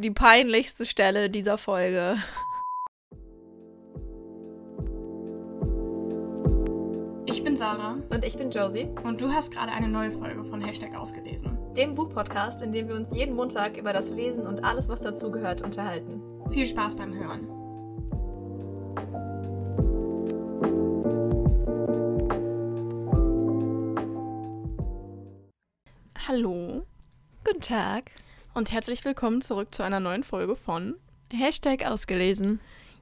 die peinlichste Stelle dieser Folge. Ich bin Sarah Und ich bin Josie, und du hast gerade eine neue Folge von Hashtag ausgelesen. dem Buchpodcast, in dem wir uns jeden Montag über das Lesen und alles, was dazugehört, unterhalten. Viel Spaß beim Hören. Hallo Guten Tag. Und herzlich willkommen zurück zu einer neuen Folge von Hashtag ausgelesen.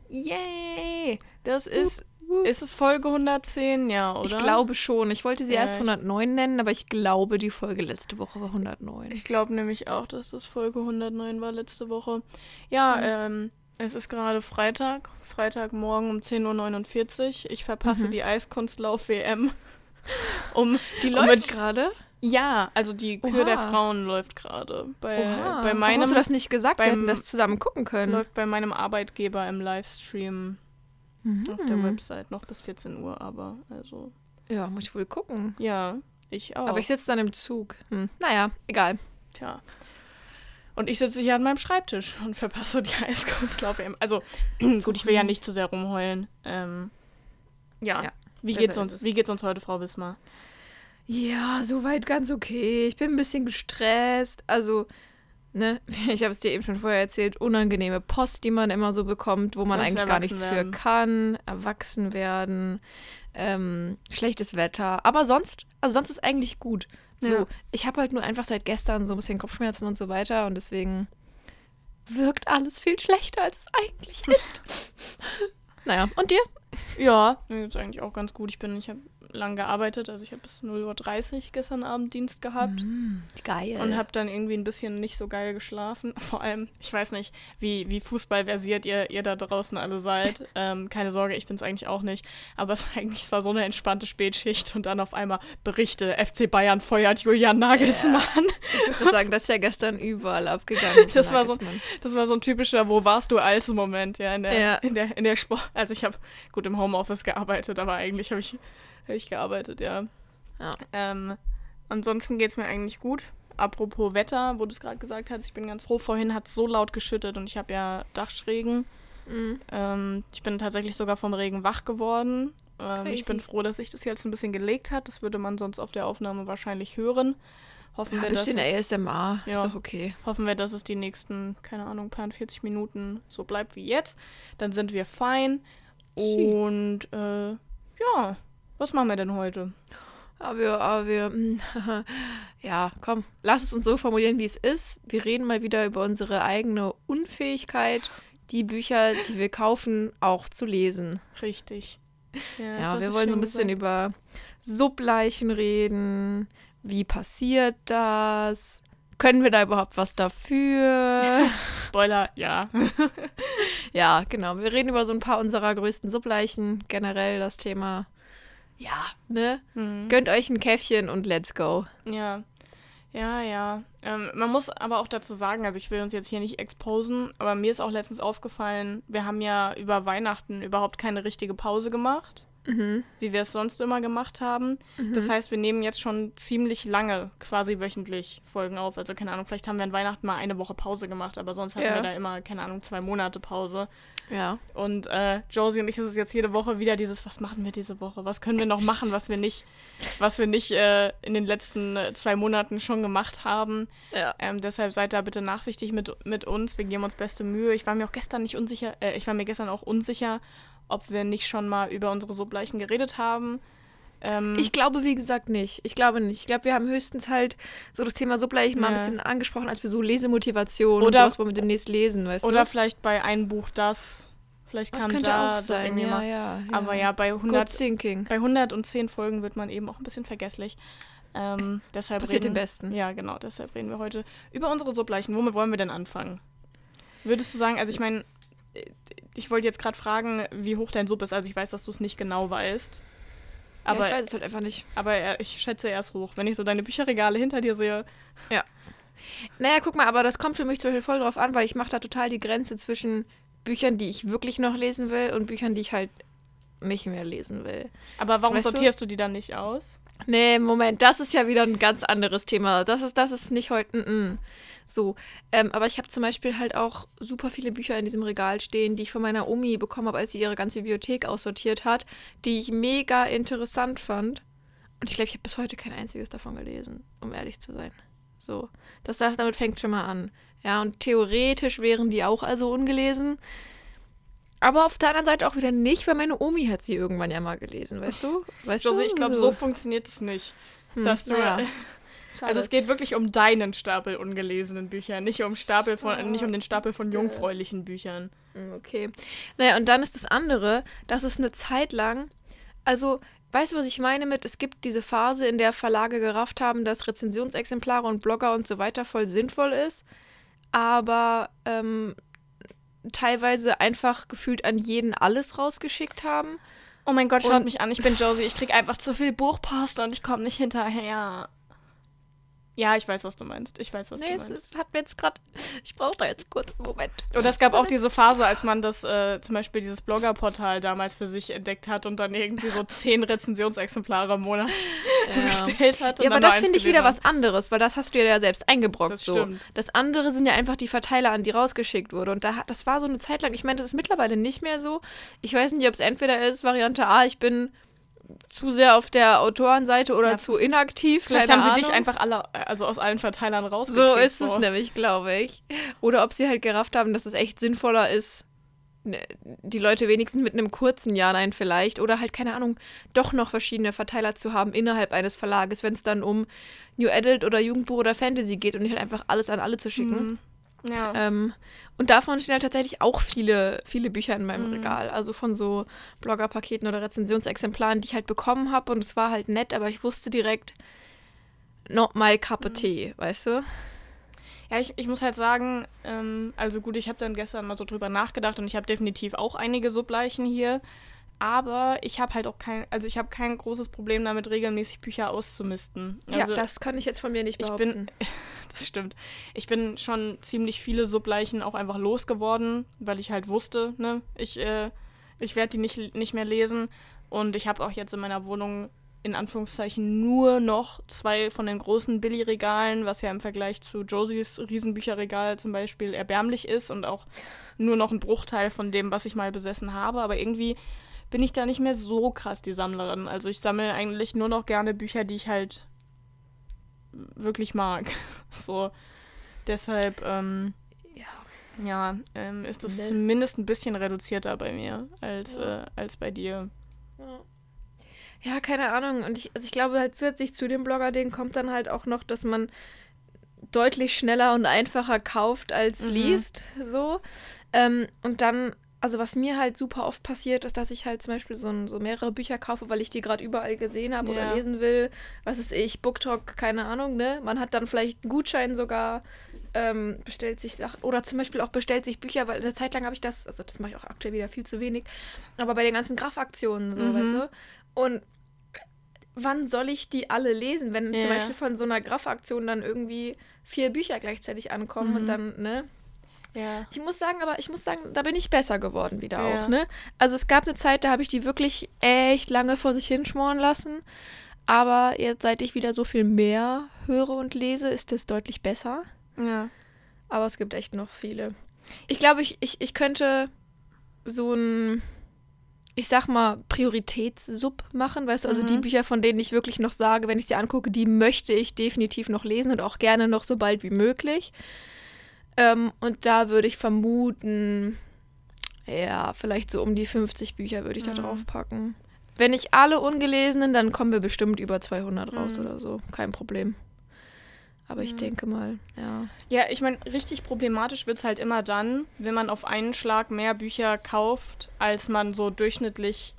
Yay! Das ist, ist es Folge 110, ja, oder? Ich glaube schon. Ich wollte sie Ja, erst ich- 109 nennen, aber ich glaube, die Folge letzte Woche war 109. Ich glaube nämlich auch, dass das Folge 109 war letzte Woche. Ja, ähm, es ist gerade Freitag. Freitagmorgen um 10.49 Uhr. Ich verpasse Mhm. die Eiskunstlauf-WM. Um, Die um läuft mit- gerade. Ja, also die Kür Oha. der Frauen läuft gerade. Bei, Oha. bei Warum meinem hast du das nicht gesagt? Wir beim- hätten das zusammen gucken können. läuft bei meinem Arbeitgeber im Livestream auf der Mhm. Website noch bis 14 Uhr, aber also Ja, muss ich wohl gucken. ja, ich auch. Aber ich sitze dann im Zug. Hm. Naja, egal. Tja. Und ich sitze hier an meinem Schreibtisch und verpasse die Eiskunstlauf-WM. Also, gut, ich will ja nicht zu sehr rumheulen. Ähm, ja. Ja, Wie geht's uns? es. Wie geht's uns heute, Frau Wismar? Ja, soweit ganz okay. Ich bin ein bisschen gestresst. Also, ne, ich habe es dir eben schon vorher erzählt, unangenehme Post, die man immer so bekommt, wo man eigentlich gar nichts werden. für kann, erwachsen werden, ähm, schlechtes Wetter. Aber sonst, also sonst ist eigentlich gut. So, Ja. ich habe halt nur einfach seit gestern so ein bisschen Kopfschmerzen und so weiter und deswegen wirkt alles viel schlechter, als es eigentlich ist. naja, und dir? Ja, mir geht's eigentlich auch ganz gut. Ich bin, ich habe lang gearbeitet, also ich habe bis 0.30 Uhr gestern Abend Dienst gehabt. Geil. Und habe dann irgendwie ein bisschen nicht so geil geschlafen. Vor allem, ich weiß nicht, wie, wie fußballversiert ihr, ihr da draußen alle seid. Ähm, keine Sorge, ich bin es eigentlich auch nicht. Aber es, eigentlich, es war so eine entspannte Spätschicht und dann auf einmal Berichte, FC Bayern feuert Julian Nagelsmann. ich würde sagen, das ist ja gestern überall abgegangen. Das war so-. Das war so ein typischer Wo warst du als Moment, ja, in der, Ja. in der, in der Sport. Also ich habe gut im Homeoffice gearbeitet, aber eigentlich habe ich, hab ich gearbeitet, ja. Ja. Ähm, ansonsten geht es mir eigentlich gut. Apropos Wetter, wo du es gerade gesagt hast, ich bin ganz froh. Vorhin hat es so laut geschüttet und ich habe ja Dachschrägen. Mhm. Ähm, ich bin tatsächlich sogar vom Regen wach geworden. Ähm, ich bin froh, dass sich das jetzt ein bisschen gelegt hat. Das würde man sonst auf der Aufnahme wahrscheinlich hören. Hoffen Ja, wir, ein dass bisschen es, ASMR Ja. ist doch okay. hoffen wir, dass es die nächsten, keine Ahnung, paar 40 Minuten so bleibt wie jetzt. Dann sind wir fein. Und äh, ja, was machen wir denn heute? Aber wir, aber wir, mm, ja, komm, lass es uns so formulieren, wie es ist. Wir reden mal wieder über unsere eigene Unfähigkeit, die Bücher, die wir kaufen, auch zu lesen. Richtig. Ja, hast wir wollen so ein bisschen gesagt. über Subleichen reden. Wie passiert das? Können wir da überhaupt was dafür? Spoiler, ja. ja, genau. Wir reden über so ein paar unserer größten Subleichen. Generell das Thema. Ja, ne? Hm. Gönnt euch ein Käffchen und let's go. Ja, ja, ja. Ähm, man muss aber auch dazu sagen, also ich will uns jetzt hier nicht exposen, aber mir ist auch letztens aufgefallen, wir haben ja über Weihnachten überhaupt keine richtige Pause gemacht, Mhm. wie wir es sonst immer gemacht haben. Das heißt, wir nehmen jetzt schon ziemlich lange, quasi wöchentlich Folgen auf. Also keine Ahnung, vielleicht haben wir an Weihnachten mal eine Woche Pause gemacht, aber sonst hatten Ja. wir da immer, keine Ahnung, zwei Monate Pause. Ja. Und äh, Josie und ich ist es jetzt jede Woche wieder dieses, was machen wir diese Woche? Was können wir noch machen, was wir nicht, was wir nicht äh, in den letzten äh, zwei Monaten schon gemacht haben. Ja. Ähm, deshalb seid da bitte nachsichtig mit, mit uns. Wir geben uns beste Mühe. Ich war mir auch gestern nicht unsicher, äh, ich war mir gestern auch unsicher, ob wir nicht schon mal über unsere Subleichen geredet haben. Ähm, Ich glaube, wie gesagt, nicht. Ich glaube nicht. Ich glaube, wir haben höchstens halt so das Thema Subleichen mal ein Ja. bisschen angesprochen, als wir so Lesemotivation Oder- und sowas wollen wir demnächst lesen, weißt oder du? vielleicht bei ein Buch das. Vielleicht Das kam da auch das sein. irgendwie Ja, mal. ja, ja. Aber ja, bei Good 100, thinking. bei 110 Folgen wird man eben auch ein bisschen vergesslich. Ähm, deshalb Passiert reden, dem Besten. Ja, genau. Deshalb reden wir heute über unsere Subleichen. Womit wollen wir denn anfangen? Würdest du sagen, also ich meine, ich wollte jetzt gerade fragen, wie hoch dein Sub ist. Also ich weiß, dass du es nicht genau weißt. Aber, ja, ich weiß es halt einfach nicht. aber er- ich schätze erst hoch. Wenn ich so deine Bücherregale hinter dir sehe. Naja, guck mal, aber das kommt für mich zum Beispiel voll drauf an, weil ich mache da total die Grenze zwischen Büchern, die ich wirklich noch lesen will und Büchern, die ich halt nicht mehr lesen will. Aber warum Weißt du? sortierst du? die dann nicht aus? Nee, Moment, das ist ja wieder ein ganz anderes Thema. Das ist, das ist nicht heute. Mm, mm. So. Ähm, aber ich habe zum Beispiel halt auch super viele Bücher in diesem Regal stehen, die ich von meiner Omi bekommen habe, als sie ihre ganze Bibliothek aussortiert hat, die ich mega interessant fand. Und ich glaube, ich habe bis heute kein einziges davon gelesen, um ehrlich zu sein. So. Das damit fängt schon mal an. Ja, und theoretisch wären die auch also ungelesen. Aber auf der anderen Seite auch wieder nicht, weil meine Omi hat sie irgendwann ja mal gelesen, weißt du? Weißt also du? ich glaube, so funktioniert es nicht. Hm, dass du, naja. also es geht wirklich um deinen Stapel ungelesenen Bücher, nicht um Stapel von, Oh, nicht um den Stapel von jungfräulichen Büchern. Hm, Okay. Naja, und dann ist das andere, dass es eine Zeit lang, also, weißt du, was ich meine mit, es gibt diese Phase, in der Verlage gerafft haben, dass Rezensionsexemplare und Blogger und so weiter voll sinnvoll ist, aber ähm, teilweise einfach gefühlt an jeden alles rausgeschickt haben. Oh mein Gott, schaut Und- mich an, ich bin Josie, ich krieg einfach zu viel Buchpost und ich komme nicht hinterher. Ja, ich weiß, was du meinst. Ich weiß, was Nee, du meinst. es hat mir jetzt gerade, ich brauche da jetzt kurz einen Moment. Oder es gab auch diese Phase, als man das, äh, zum Beispiel dieses Bloggerportal damals für sich entdeckt hat und dann irgendwie so zehn Rezensionsexemplare im Monat bestellt hat. und Ja, aber das finde ich wieder hat. was anderes, weil das hast du ja selbst eingebrockt. Das so. stimmt. Das andere sind ja einfach die Verteiler, an die rausgeschickt wurde. Und da, das war so eine Zeit lang, ich meine, das ist mittlerweile nicht mehr so. Ich weiß nicht, ob es entweder ist, Variante A, ich bin zu sehr auf der Autorenseite oder Ja, zu inaktiv. Vielleicht haben sie dich Ahnung. einfach alle, also aus allen Verteilern So rausgekriegt. ist es nämlich, glaube ich. Oder ob sie halt gerafft haben, dass es echt sinnvoller ist, ne, die Leute wenigstens mit einem kurzen Ja, Nein vielleicht. Oder halt, keine Ahnung, doch noch verschiedene Verteiler zu haben innerhalb eines Verlages, wenn es dann um New Adult oder Jugendbuch oder Fantasy geht und nicht halt einfach alles an alle zu schicken. Mhm. Ja. Ähm, und davon stehen halt tatsächlich auch viele, viele Bücher in meinem Mhm. Regal. Also von so Bloggerpaketen oder Rezensionsexemplaren, die ich halt bekommen habe. Und es war halt nett, aber ich wusste direkt, not my cup Mhm. of tea, weißt du? Ja, ich, ich muss halt sagen, ähm, also gut, ich habe dann gestern mal so drüber nachgedacht und ich habe definitiv auch einige Subleichen hier. Aber ich habe halt auch kein, also ich habe kein großes Problem damit, regelmäßig Bücher auszumisten. Also ja, das kann ich jetzt von mir nicht ich behaupten. bin, das stimmt. Ich bin schon ziemlich viele Subleichen auch einfach losgeworden, weil ich halt wusste, ne, ich, äh, ich werde die nicht, nicht mehr lesen. Und ich habe auch jetzt in meiner Wohnung in Anführungszeichen nur noch zwei von den großen Billy-Regalen, was ja im Vergleich zu Josies Riesenbücherregal zum Beispiel erbärmlich ist und auch nur noch ein Bruchteil von dem, was ich mal besessen habe. Aber irgendwie bin ich da nicht mehr so krass die Sammlerin. Also ich sammle eigentlich nur noch gerne Bücher, die ich halt wirklich mag. So, deshalb, ähm, ja. ja, ähm, ist das Ne. zumindest ein bisschen reduzierter bei mir als, Ja. äh, als bei dir. Ja. Ja, keine Ahnung. Und ich, also ich glaube halt zusätzlich zu dem Blogger-Ding kommt dann halt auch noch, dass man deutlich schneller und einfacher kauft als Mhm. liest. So. Ähm, und dann, also was mir halt super oft passiert, ist, dass ich halt zum Beispiel so, so mehrere Bücher kaufe, weil ich die gerade überall gesehen habe oder Ja. lesen will. Was ist ich, BookTok, keine Ahnung, ne? Man hat dann vielleicht einen Gutschein sogar. Ähm, bestellt sich Sachen oder zum Beispiel auch bestellt sich Bücher, weil eine Zeit lang habe ich das, also das mache ich auch aktuell wieder viel zu wenig, aber bei den ganzen Graf-Aktionen so, Mhm. weißt du? Und wann soll ich die alle lesen, wenn zum Ja. Beispiel von so einer Graf-Aktion dann irgendwie vier Bücher gleichzeitig ankommen und Mhm. dann, ne? Ja. Ich muss sagen, aber ich muss sagen, da bin ich besser geworden wieder Ja. auch, ne? Also es gab eine Zeit, da habe ich die wirklich echt lange vor sich hinschmoren lassen. Aber jetzt, seit ich wieder so viel mehr höre und lese, ist es deutlich besser. Ja. Aber es gibt echt noch viele. Ich glaube, ich, ich, ich könnte so ein, ich sag mal, Prioritätssub machen, weißt du? Also die Mhm. Bücher, von denen ich wirklich noch sage, wenn ich sie angucke, die möchte ich definitiv noch lesen und auch gerne noch so bald wie möglich. Ähm, und da würde ich vermuten, ja, vielleicht so um die 50 Bücher würde ich da Mhm. drauf packen. Wenn nicht alle ungelesenen, dann kommen wir bestimmt über 200 raus Mhm. oder so. Kein Problem. Aber ich Mhm. denke mal, ja. Ja, ich meine, richtig problematisch wird es halt immer dann, wenn man auf einen Schlag mehr Bücher kauft, als man so durchschnittlich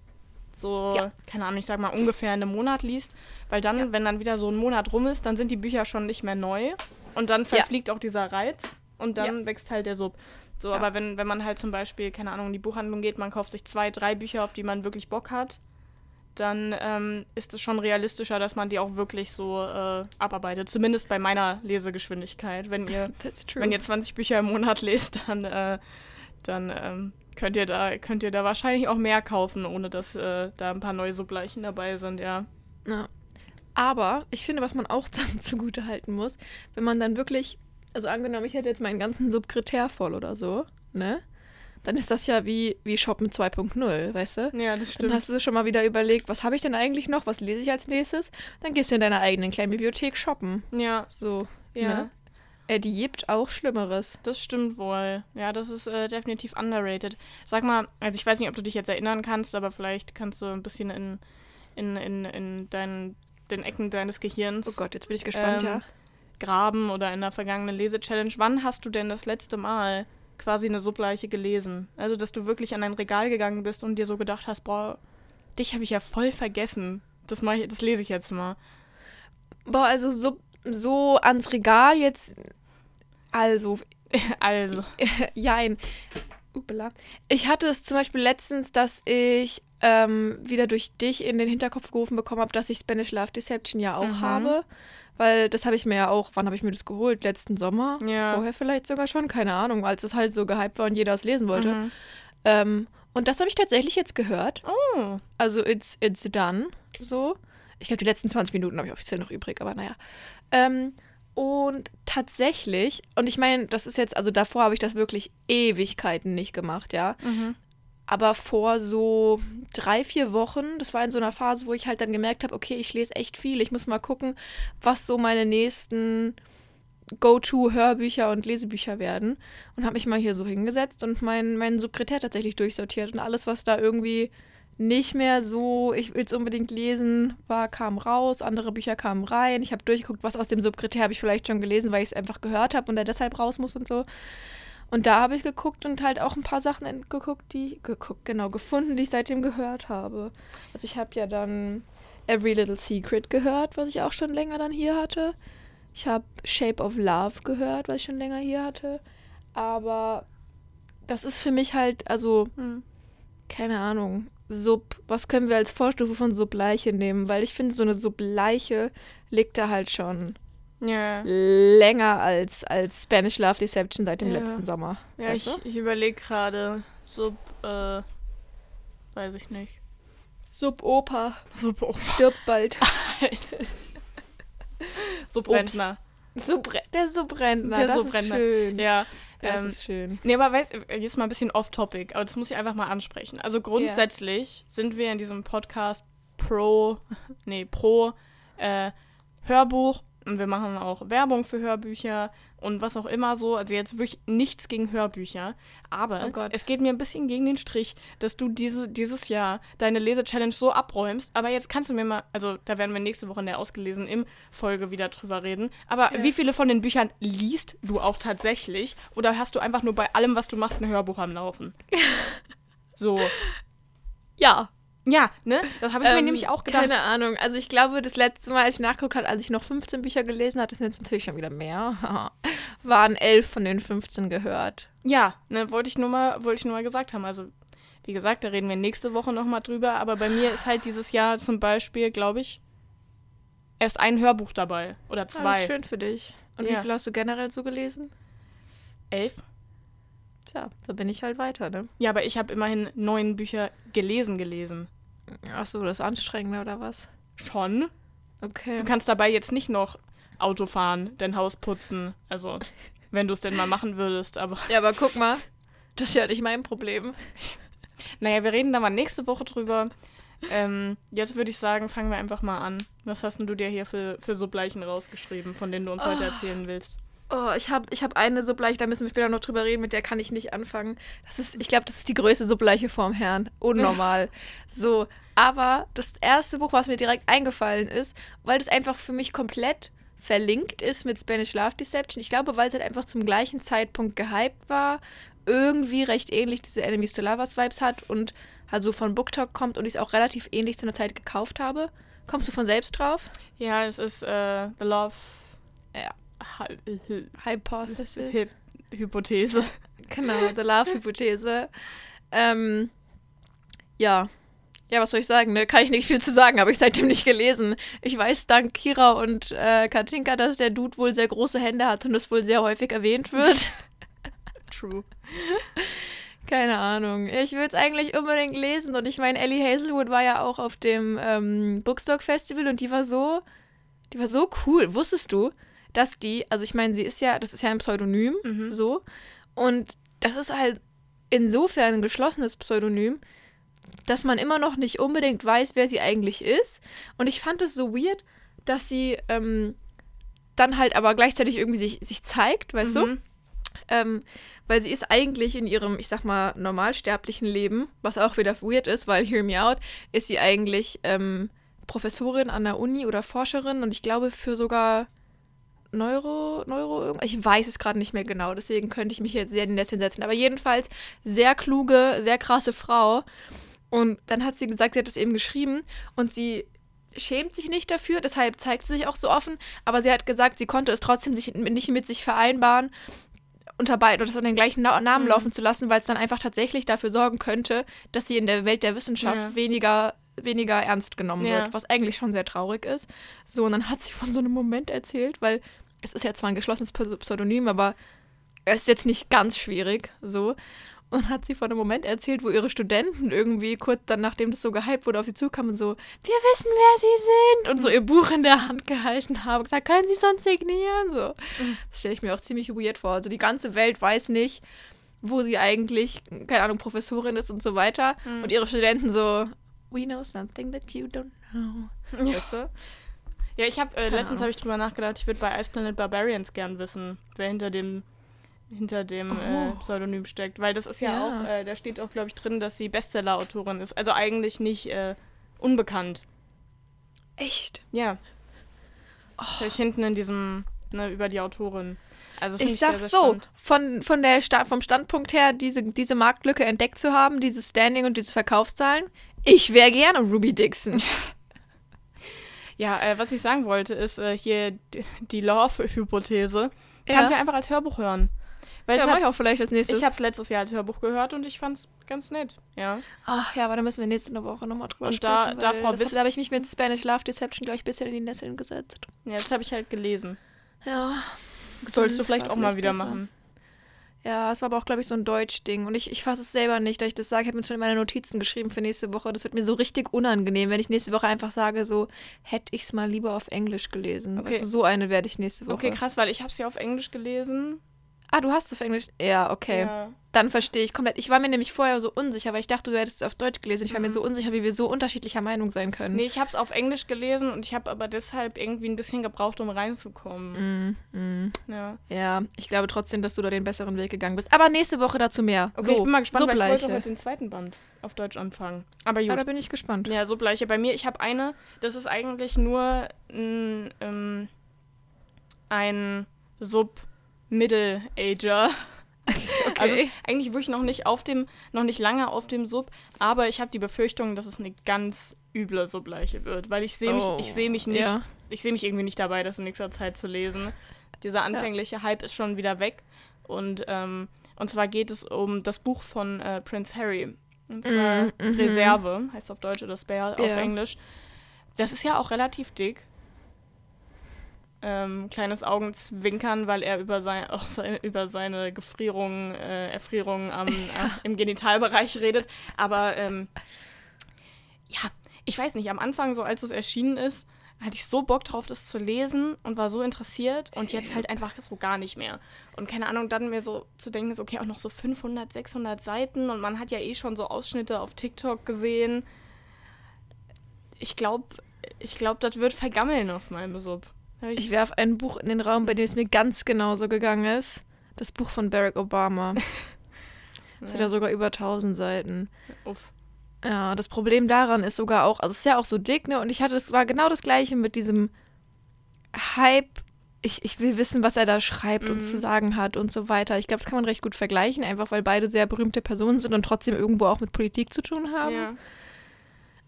so, Ja. keine Ahnung, ich sag mal ungefähr einen Monat liest. Weil dann, Ja. wenn dann wieder so ein Monat rum ist, dann sind die Bücher schon nicht mehr neu. Und dann verfliegt auch dieser Reiz und dann wächst halt der Sub. So, Ja. aber wenn, wenn man halt zum Beispiel, keine Ahnung, in die Buchhandlung geht, man kauft sich zwei, drei Bücher, auf die man wirklich Bock hat, dann ähm, ist es schon realistischer, dass man die auch wirklich so äh, abarbeitet. Zumindest bei meiner Lesegeschwindigkeit. Wenn ihr wenn ihr 20 Bücher im Monat lest, dann, äh, dann ähm, könnt, ihr da, könnt ihr da wahrscheinlich auch mehr kaufen, ohne dass äh, da ein paar neue Subleichen dabei sind, ja. Ja. Aber ich finde, was man auch dann zugute halten muss, wenn man dann wirklich, also angenommen, ich hätte jetzt meinen ganzen Subkritär voll oder so, ne? Dann ist das ja wie, wie Shoppen 2.0, weißt du? Ja, das Dann stimmt. hast du schon mal wieder überlegt, was habe ich denn eigentlich noch? Was lese ich als nächstes? Dann gehst du in deiner eigenen kleinen Bibliothek shoppen. ja, So, ja. Ne? Äh, die gibt auch Schlimmeres. Das stimmt wohl. Ja, das ist äh, definitiv underrated. Sag mal, also ich weiß nicht, ob du dich jetzt erinnern kannst, aber vielleicht kannst du ein bisschen in, in, in, in deinen, den Ecken deines Gehirns Oh Gott, jetzt bin ich gespannt, Ähm, ja. Graben oder in der vergangenen Lese-Challenge. Wann hast du denn das letzte Mal quasi eine Subleiche gelesen? Also, dass du wirklich an ein Regal gegangen bist und dir so gedacht hast, boah, dich habe ich ja voll vergessen. Das, ich, das lese ich jetzt mal. Boah, also so, so ans Regal jetzt. Also, Also. jein. Upala. Ich hatte es zum Beispiel letztens, dass ich ähm, wieder durch dich in den Hinterkopf gerufen bekommen habe, dass ich Spanish Love Deception ja auch Mhm. habe. Weil das habe ich mir ja auch, wann habe ich mir das geholt? Letzten Sommer? Ja. Vorher vielleicht sogar schon? Keine Ahnung, als es halt so gehypt war und jeder es lesen wollte. Mhm. Ähm, und das habe ich tatsächlich jetzt gehört. Oh. Also it's, it's done. So. Ich glaube, die letzten 20 Minuten habe ich offiziell noch übrig, aber naja. Ähm, und tatsächlich, und ich meine, das ist jetzt, also davor habe ich das wirklich Ewigkeiten nicht gemacht, ja. Mhm. Aber vor so drei, vier Wochen, das war in so einer Phase, wo ich halt dann gemerkt habe, okay, ich lese echt viel. Ich muss mal gucken, was so meine nächsten Go-To-Hörbücher und Lesebücher werden. Und habe mich mal hier so hingesetzt und meinen mein Sekretär tatsächlich durchsortiert. Und alles, was da irgendwie nicht mehr so, ich will es unbedingt lesen, war, kam raus. Andere Bücher kamen rein. Ich habe durchgeguckt, was aus dem Subkritär habe ich vielleicht schon gelesen, weil ich es einfach gehört habe und er deshalb raus muss und so. Und da habe ich geguckt und halt auch ein paar Sachen geguckt, die geguckt, genau, gefunden, die ich seitdem gehört habe. Also ich habe ja dann Every Little Secret gehört, was ich auch schon länger dann hier hatte. Ich habe Shape of Love gehört, was ich schon länger hier hatte. Aber das ist für mich halt, also, Mhm. keine Ahnung, Sub, was können wir als Vorstufe von Subleiche nehmen? Weil ich finde, so eine Subleiche liegt da halt schon Ja. länger als, als Spanish Love Deception seit dem Ja. letzten Sommer. Ja, ich, ich überlege gerade, Sub, äh, weiß ich nicht. Sub-Opa Sub, oh, stirbt bald. Subrentner. Subre der Subrentner, Der das Subrentner. ist schön. Ja. Das ähm, ist schön. Nee, aber weißt du, jetzt mal ein bisschen off-topic, aber das muss ich einfach mal ansprechen. Also grundsätzlich sind wir in diesem Podcast pro, nee, pro äh, Hörbuch und wir machen auch Werbung für Hörbücher und was auch immer so. Also jetzt wirklich nichts gegen Hörbücher. Aber Oh Gott. es geht mir ein bisschen gegen den Strich, dass du diese, dieses Jahr deine Lese-Challenge so abräumst. Aber jetzt kannst du mir mal, also da werden wir nächste Woche in der ausgelesen im Folge wieder drüber reden. Aber Ja. wie viele von den Büchern liest du auch tatsächlich? Oder hast du einfach nur bei allem, was du machst, ein Hörbuch am Laufen? so. Ja. Ja, ne? Das habe ich mir Ähm, nämlich auch gedacht. Keine Ahnung. Also ich glaube, das letzte Mal, als ich nachgeguckt habe, als ich noch 15 Bücher gelesen hatte, das sind jetzt natürlich schon wieder mehr, waren elf von den 15 gehört. Ja, ne, wollte ich nur mal, wollte ich nur mal gesagt haben. Also, wie gesagt, da reden wir nächste Woche nochmal drüber. Aber bei mir ist halt dieses Jahr zum Beispiel, glaube ich, erst ein Hörbuch dabei. Oder Das zwei. ist schön für dich. Und wie Ja. viel hast du generell so gelesen? Elf. Tja, da bin ich halt weiter, ne? Ja, aber ich habe immerhin neun Bücher gelesen, gelesen. Ach so, das ist anstrengend oder was? Schon. Okay. Du kannst dabei jetzt nicht noch Auto fahren, dein Haus putzen. Also, wenn du es denn mal machen würdest. Aber Ja, aber guck mal, das ist ja nicht mein Problem. naja, wir reden da mal nächste Woche drüber. Ähm, jetzt würde ich sagen, fangen wir einfach mal an. Was hast denn du dir hier für, für so Bleichen rausgeschrieben, von denen du uns heute Oh. erzählen willst? Oh, ich habe ich hab eine Subleiche, da müssen wir später noch drüber reden, mit der kann ich nicht anfangen. Das ist, ich glaube, das ist die größte Subleiche vorm Herrn. Unnormal. so, aber das erste Buch, was mir direkt eingefallen ist, weil das einfach für mich komplett verlinkt ist mit Spanish Love Deception. Ich glaube, weil es halt einfach zum gleichen Zeitpunkt gehypt war, irgendwie recht ähnlich diese Enemies to Lovers Vibes hat und also von BookTok kommt und ich es auch relativ ähnlich zu einer Zeit gekauft habe. Kommst du von selbst drauf? Ja, es ist äh, The Love Ja. Hy- Hy- Hypothesis. Hy- Hypothese. Genau, The Love-Hypothese. ähm, ja. Ja, was soll ich sagen? Ne? Kann ich nicht viel zu sagen, habe ich seitdem nicht gelesen. Ich weiß dank Kira und äh, Katinka, dass der Dude wohl sehr große Hände hat und es wohl sehr häufig erwähnt wird. True. Keine Ahnung. Ich will es eigentlich unbedingt lesen und ich meine, Ellie Hazelwood war ja auch auf dem ähm, Bookstock Festival und die war so Die war so cool. Wusstest du, dass die, also ich meine, sie ist ja, das ist ja ein Pseudonym, Mhm. so. Und das ist halt insofern ein geschlossenes Pseudonym, dass man immer noch nicht unbedingt weiß, wer sie eigentlich ist. Und ich fand es so weird, dass sie ähm, dann halt aber gleichzeitig irgendwie sich, sich zeigt, weißt du? Mhm. Ähm, weil sie ist eigentlich in ihrem, ich sag mal, normalsterblichen Leben, was auch wieder weird ist, weil Hear Me Out ist sie eigentlich ähm, Professorin an der Uni oder Forscherin und ich glaube für sogar Neuro, Neuro, ich weiß es gerade nicht mehr genau, deswegen könnte ich mich jetzt sehr in den Nesseln setzen. Aber jedenfalls sehr kluge, sehr krasse Frau. Und dann hat sie gesagt, sie hat es eben geschrieben und sie schämt sich nicht dafür, deshalb zeigt sie sich auch so offen. Aber sie hat gesagt, sie konnte es trotzdem sich nicht mit sich vereinbaren, unter beiden oder so den gleichen Na Namen Mhm. laufen zu lassen, weil es dann einfach tatsächlich dafür sorgen könnte, dass sie in der Welt der Wissenschaft Ja. weniger, weniger ernst genommen Ja. wird, was eigentlich schon sehr traurig ist. So, und dann hat sie von so einem Moment erzählt, weil es ist ja zwar ein geschlossenes Pseudonym, aber es ist jetzt nicht ganz schwierig, so. Und hat sie von einem Moment erzählt, wo ihre Studenten irgendwie kurz dann, nachdem das so gehypt wurde, auf sie zukamen und so, wir wissen, wer sie sind. Und so ihr Buch in der Hand gehalten haben und gesagt, können sie sonst signieren? So. Das stelle ich mir auch ziemlich weird vor. Also die ganze Welt weiß nicht, wo sie eigentlich, keine Ahnung, Professorin ist und so weiter. Mhm. Und ihre Studenten so, we know something that you don't know. Ja. Weißt du? Ja, ich habe äh, letztens habe ich drüber nachgedacht, ich würde bei Ice Planet Barbarians gern wissen, wer hinter dem hinter dem äh, Oh. Pseudonym steckt, weil das ist ja, Ja. auch, äh, da steht auch, glaube ich, drin, dass sie Bestseller-Autorin ist, also eigentlich nicht äh, unbekannt. Echt? Ja. Habe ich hinten in diesem ne, über die Autorin. Also Ich sehr, sag sehr so, spannend. von, von der Sta vom Standpunkt her, diese, diese Marktlücke entdeckt zu haben, dieses Standing und diese Verkaufszahlen, ich wäre gerne Ruby Dixon. Ja, äh, was ich sagen wollte, ist äh, hier die Love-Hypothese. Kannst du ja einfach als Hörbuch hören. Weil Ja, ich mach habe ich auch vielleicht als nächstes. ich hab's letztes Jahr als Hörbuch gehört und ich fand's ganz nett. Ja. Ach ja, aber da müssen wir nächste Woche nochmal drüber Und sprechen. da- da Frau das, da habe ich mich mit Spanish Love Deception, glaube ich, ein bisschen in die Nesseln gesetzt. ja das habe ich halt gelesen. Ja. Solltest du Hm, vielleicht auch mal vielleicht wieder besser. machen. Ja, es war aber auch, glaube ich, so ein Deutsch-Ding. Und ich, ich fasse es selber nicht, da ich das sage. Ich habe mir schon in meine Notizen geschrieben für nächste Woche. Das wird mir so richtig unangenehm, wenn ich nächste Woche einfach sage, so hätte ich es mal lieber auf Englisch gelesen. Okay. Du, so eine werde ich nächste Woche. Okay, krass, weil ich habe ja auf Englisch gelesen. Ah, du hast es auf Englisch? Ja, okay. Ja. Dann verstehe ich komplett. Ich war mir nämlich vorher so unsicher, weil ich dachte, du hättest es auf Deutsch gelesen. Ich war mir Mhm. so unsicher, wie wir so unterschiedlicher Meinung sein können. Nee, ich habe es auf Englisch gelesen und ich habe aber deshalb irgendwie ein bisschen gebraucht, um reinzukommen. Mm, mm. Ja. Ja, ich glaube trotzdem, dass du da den besseren Weg gegangen bist. Aber nächste Woche dazu mehr. Okay, so, ich bin mal gespannt, so weil ich bleiche. wollte heute den zweiten Band auf Deutsch anfangen. Aber Ja, gut. da bin ich gespannt. Ja, so bleiche bei mir. Ich habe eine, das ist eigentlich nur ein, ähm, ein Sub-Middle-Ager. Okay. Also eigentlich wirklich noch nicht auf dem, noch nicht lange auf dem Sub, aber ich habe die Befürchtung, dass es eine ganz üble Subleiche wird, weil ich sehe mich, Oh, ich sehe mich nicht, ja. ich sehe mich irgendwie nicht dabei, das in nächster Zeit zu lesen. Dieser anfängliche Hype ist schon wieder weg und ähm, und zwar geht es um das Buch von äh, Prince Harry und zwar Mm, mhm. Reserve heißt auf Deutsch oder Spare auf Ja. Englisch. Das ist ja auch relativ dick. Ähm, kleines Augenzwinkern, weil er über, sein, auch seine, über seine Gefrierungen, äh, Erfrierungen am, äh, im Genitalbereich redet. Aber ähm, ja, ich weiß nicht, am Anfang, so als es erschienen ist, hatte ich so Bock drauf, das zu lesen und war so interessiert und jetzt halt einfach so gar nicht mehr. Und keine Ahnung, dann mir so zu denken, ist okay, auch noch so 500, 600 Seiten und man hat ja eh schon so Ausschnitte auf TikTok gesehen. Ich glaube, ich glaube, das wird vergammeln auf meinem Sub. Hab Ich werfe ein Buch in den Raum, bei dem es mir ganz genauso gegangen ist. Das Buch von Barack Obama. Das hat ja sogar über 1000 Seiten. Uff. Ja, das Problem daran ist sogar auch, also es ist ja auch so dick, ne? Und ich hatte, es war genau das gleiche mit diesem Hype. Ich, ich will wissen, was er da schreibt und Mhm. zu sagen hat und so weiter. Ich glaube, das kann man recht gut vergleichen, einfach weil beide sehr berühmte Personen sind und trotzdem irgendwo auch mit Politik zu tun haben. Ja.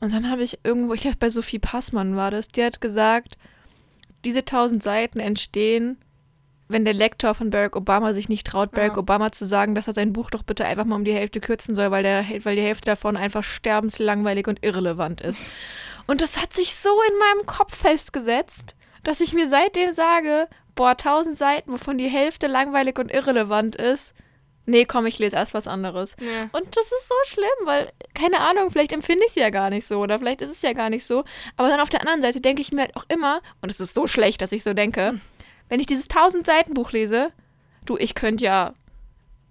Und dann habe ich irgendwo, ich glaube, bei Sophie Passmann war das, die hat gesagt, diese tausend Seiten entstehen, wenn der Lektor von Barack Obama sich nicht traut, Barack Ja. Obama zu sagen, dass er sein Buch doch bitte einfach mal um die Hälfte kürzen soll, weil, der, weil die Hälfte davon einfach sterbenslangweilig und irrelevant ist. Und das hat sich so in meinem Kopf festgesetzt, dass ich mir seitdem sage, boah, tausend Seiten, wovon die Hälfte langweilig und irrelevant ist, nee, komm, ich lese erst was anderes. Ja. Und das ist so schlimm, weil, keine Ahnung, vielleicht empfinde ich sie ja gar nicht so oder vielleicht ist es ja gar nicht so. Aber dann auf der anderen Seite denke ich mir halt auch immer, und es ist so schlecht, dass ich so denke, wenn ich dieses 1000 Seiten Buch lese, du, ich könnte ja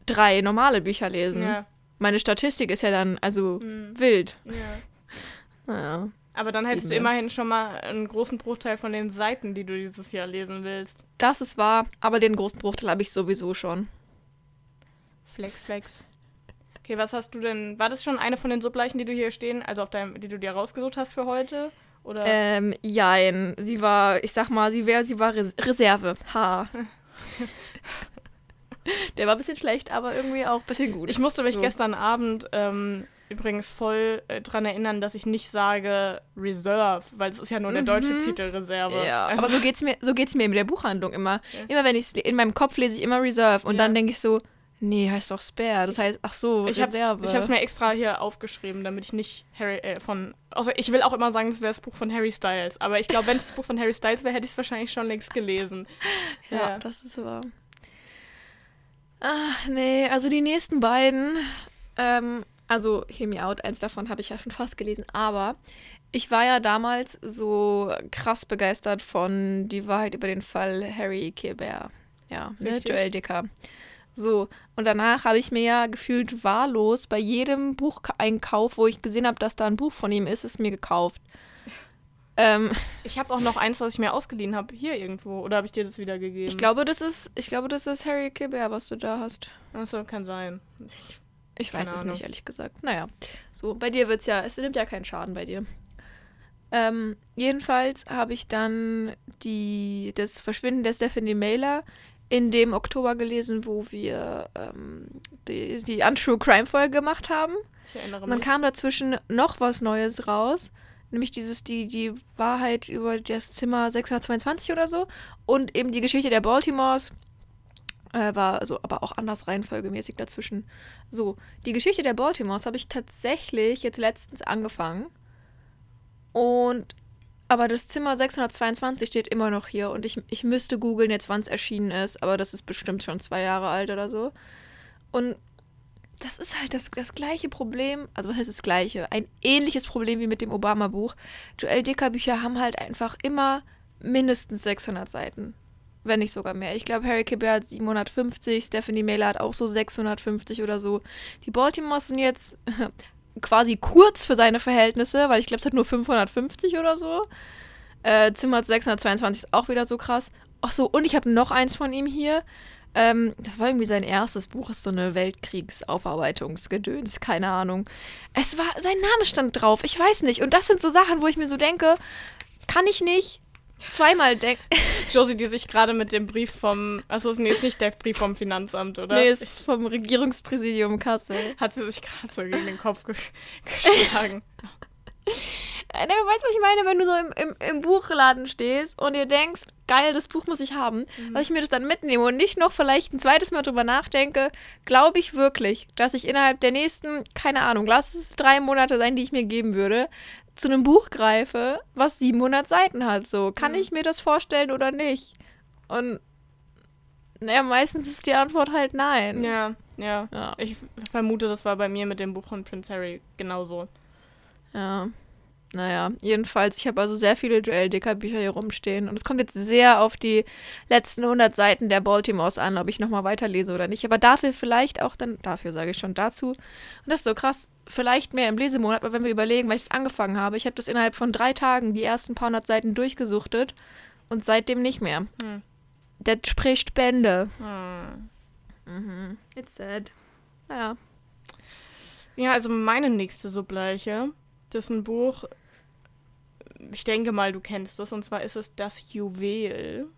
drei normale Bücher lesen. Ja. Meine Statistik ist ja dann also Mhm. wild. ja. Naja. Aber dann hättest du immerhin schon mal einen großen Bruchteil von den Seiten, die du dieses Jahr lesen willst. Das ist wahr, aber den großen Bruchteil habe ich sowieso schon. Flex, flex. Okay, was hast du denn? War das schon eine von den Subleichen, die du hier stehen, also auf deinem, die du dir rausgesucht hast für heute? Oder? Ähm, jein. Sie war, ich sag mal, sie wäre, sie war Res Reserve. Ha. Der war ein bisschen schlecht, aber irgendwie auch ein bisschen gut. Ich musste mich So. gestern Abend ähm, übrigens voll äh, dran erinnern, dass ich nicht sage Reserve, weil es ist ja nur der deutsche Mhm. Titel Reserve. Ja, also, aber so geht's mir, so geht's mir mit der Buchhandlung immer. Ja. Immer wenn ich in meinem Kopf lese ich immer Reserve und Ja. dann denke ich so, nee, heißt doch Spare. Das heißt, ach so, ich habe Reserve. ich hab's mir extra hier aufgeschrieben, damit ich nicht Harry äh, von. Also ich will auch immer sagen, das wäre das Buch von Harry Styles. Aber ich glaube, wenn es das Buch von Harry Styles wäre, hätte ich es wahrscheinlich schon längst gelesen. ja, ja. das ist wahr. Ah, nee, also die nächsten beiden, ähm, also Hear Me Out, eins davon habe ich ja schon fast gelesen, aber ich war ja damals so krass begeistert von Die Wahrheit über den Fall Harry Kebert. Ja, ne, Richtig. Joel Dicker. So, und danach habe ich mir ja gefühlt wahllos bei jedem Bucheinkauf, wo ich gesehen habe, dass da ein Buch von ihm ist, es mir gekauft. Ähm, Ich habe auch noch eins, was ich mir ausgeliehen habe, hier irgendwo. Oder habe ich dir das wiedergegeben? ich glaube, das ist, ich glaube, das ist Harry Kebert, was du da hast. Achso, kann sein. Ich weiß Keine es Ahnung. nicht, ehrlich gesagt. Naja, so, bei dir wird's ja, es nimmt ja keinen Schaden bei dir. Ähm, jedenfalls habe ich dann die, das Verschwinden der Stephanie Mailer in dem Oktober gelesen, wo wir ähm, die, die Untrue Crime Folge gemacht haben. Ich erinnere Und dann mich. kam dazwischen noch was Neues raus, nämlich dieses, die, die Wahrheit über das Zimmer 622 oder so und eben die Geschichte der Baltimores. Äh, war also aber auch anders reihenfolgemäßig dazwischen. So, die Geschichte der Baltimores habe ich tatsächlich jetzt letztens angefangen. Und aber das Zimmer 622 steht immer noch hier und ich, ich müsste googeln jetzt, wann es erschienen ist, aber das ist bestimmt schon zwei Jahre alt oder so. Und das ist halt das, das gleiche Problem, also was heißt das gleiche? Ein ähnliches Problem wie mit dem Obama-Buch. Joel Dicker-Bücher haben halt einfach immer mindestens 600 Seiten. Wenn nicht sogar mehr. Ich glaube, Harry Kibber hat 750, Stephanie Mailer hat auch so 650 oder so. Die Baltimores sind jetzt quasi kurz für seine Verhältnisse, weil ich glaube, es hat nur 550 oder so. Äh, Zimmer 622 ist auch wieder so krass. Ach so, und ich habe noch eins von ihm hier. Ähm, das war irgendwie sein erstes Buch, ist so eine Weltkriegsaufarbeitungsgedöns, keine Ahnung. Es war, sein Name stand drauf, ich weiß nicht. Und das sind so Sachen, wo ich mir so denke, kann ich nicht zweimal denken. Josie, die sich gerade mit dem Brief vom. Achso, nee, ist nicht der Brief vom Finanzamt, oder? Nee, ist vom Regierungspräsidium Kassel. Hat sie sich gerade so gegen den Kopf gesch geschlagen. Äh, ne, weißt du, was ich meine, wenn du so im, im, im Buchladen stehst und dir denkst, geil, das Buch muss ich haben, dass ich mir das dann mitnehme und nicht noch vielleicht ein zweites Mal drüber nachdenke, glaube ich wirklich, dass ich innerhalb der nächsten, keine Ahnung, lass es drei Monate sein, die ich mir geben würde, zu einem Buch greife, was 700 Seiten hat. So, kann Mhm. ich mir das vorstellen oder nicht? Und naja, meistens ist die Antwort halt nein. Ja, ja. Ja. Ich vermute, das war bei mir mit dem Buch von Prince Harry genauso. Ja. Naja, jedenfalls, ich habe also sehr viele Joel Dicker Bücher hier rumstehen und es kommt jetzt sehr auf die letzten 100 Seiten der Baltimores an, ob ich nochmal weiterlese oder nicht. Aber dafür vielleicht auch dann, dafür sage ich schon dazu. Und das ist so krass, vielleicht mehr im Lesemonat, aber wenn wir überlegen, weil ich es angefangen habe, ich habe das innerhalb von drei Tagen die ersten paar hundert Seiten durchgesuchtet und seitdem nicht mehr. Hm. Der spricht Bände. Hm. Mhm. It's sad. Naja. Ja, also meine nächste Subleiche, das ist ein Buch, ich denke mal, du kennst es, und zwar ist es Das Juwel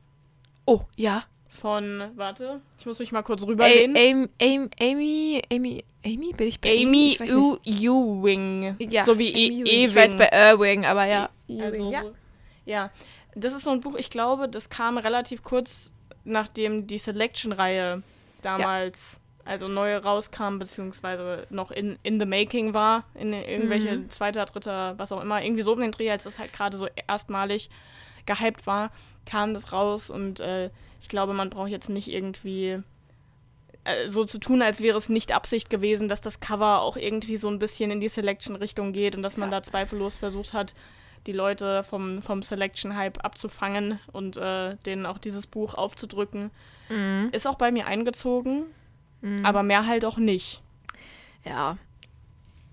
Oh, ja. von, warte, ich muss mich mal kurz rüberlehnen. Amy, Amy, Amy, Amy, Amy, bin ich bei Amy nicht. U Ewing. Ja, so wie Amy e Ewing. Ich war jetzt bei Irving, aber ja. Also, ja. So, ja. Das ist so ein Buch, ich glaube, das kam relativ kurz nachdem die Selection-Reihe damals, also neu rauskam, beziehungsweise noch in, in the making war, in irgendwelche Mhm. zweiter, dritter, was auch immer, irgendwie so um den Dreh, als das halt gerade so erstmalig gehypt war, kam das raus und äh, ich glaube, man braucht jetzt nicht irgendwie äh, so zu tun, als wäre es nicht Absicht gewesen, dass das Cover auch irgendwie so ein bisschen in die Selection-Richtung geht und dass man Ja. da zweifellos versucht hat, die Leute vom, vom Selection-Hype abzufangen und äh, denen auch dieses Buch aufzudrücken. Mhm. Ist auch bei mir eingezogen, aber mehr halt auch nicht. Ja.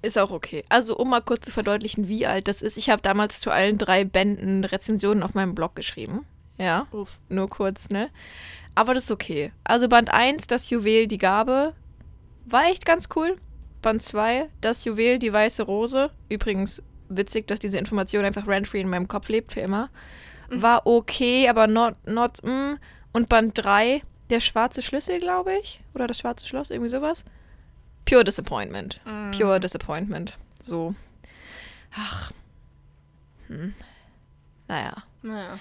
Ist auch okay. Also, um mal kurz zu verdeutlichen, wie alt das ist. Ich habe damals zu allen drei Bänden Rezensionen auf meinem Blog geschrieben. Ja, Uff. nur kurz, ne? Aber das ist okay. Also, Band 1, das Juwel, die Gabe, war echt ganz cool. Band 2, das Juwel, die weiße Rose. Übrigens witzig, dass diese Information einfach rent-free in meinem Kopf lebt für immer. War okay, aber not, not, mm. Und Band 3, der schwarze Schlüssel, glaube ich. Oder das schwarze Schloss, irgendwie sowas. Pure Disappointment. Pure Disappointment. So. Ach. Hm. Naja. Naja.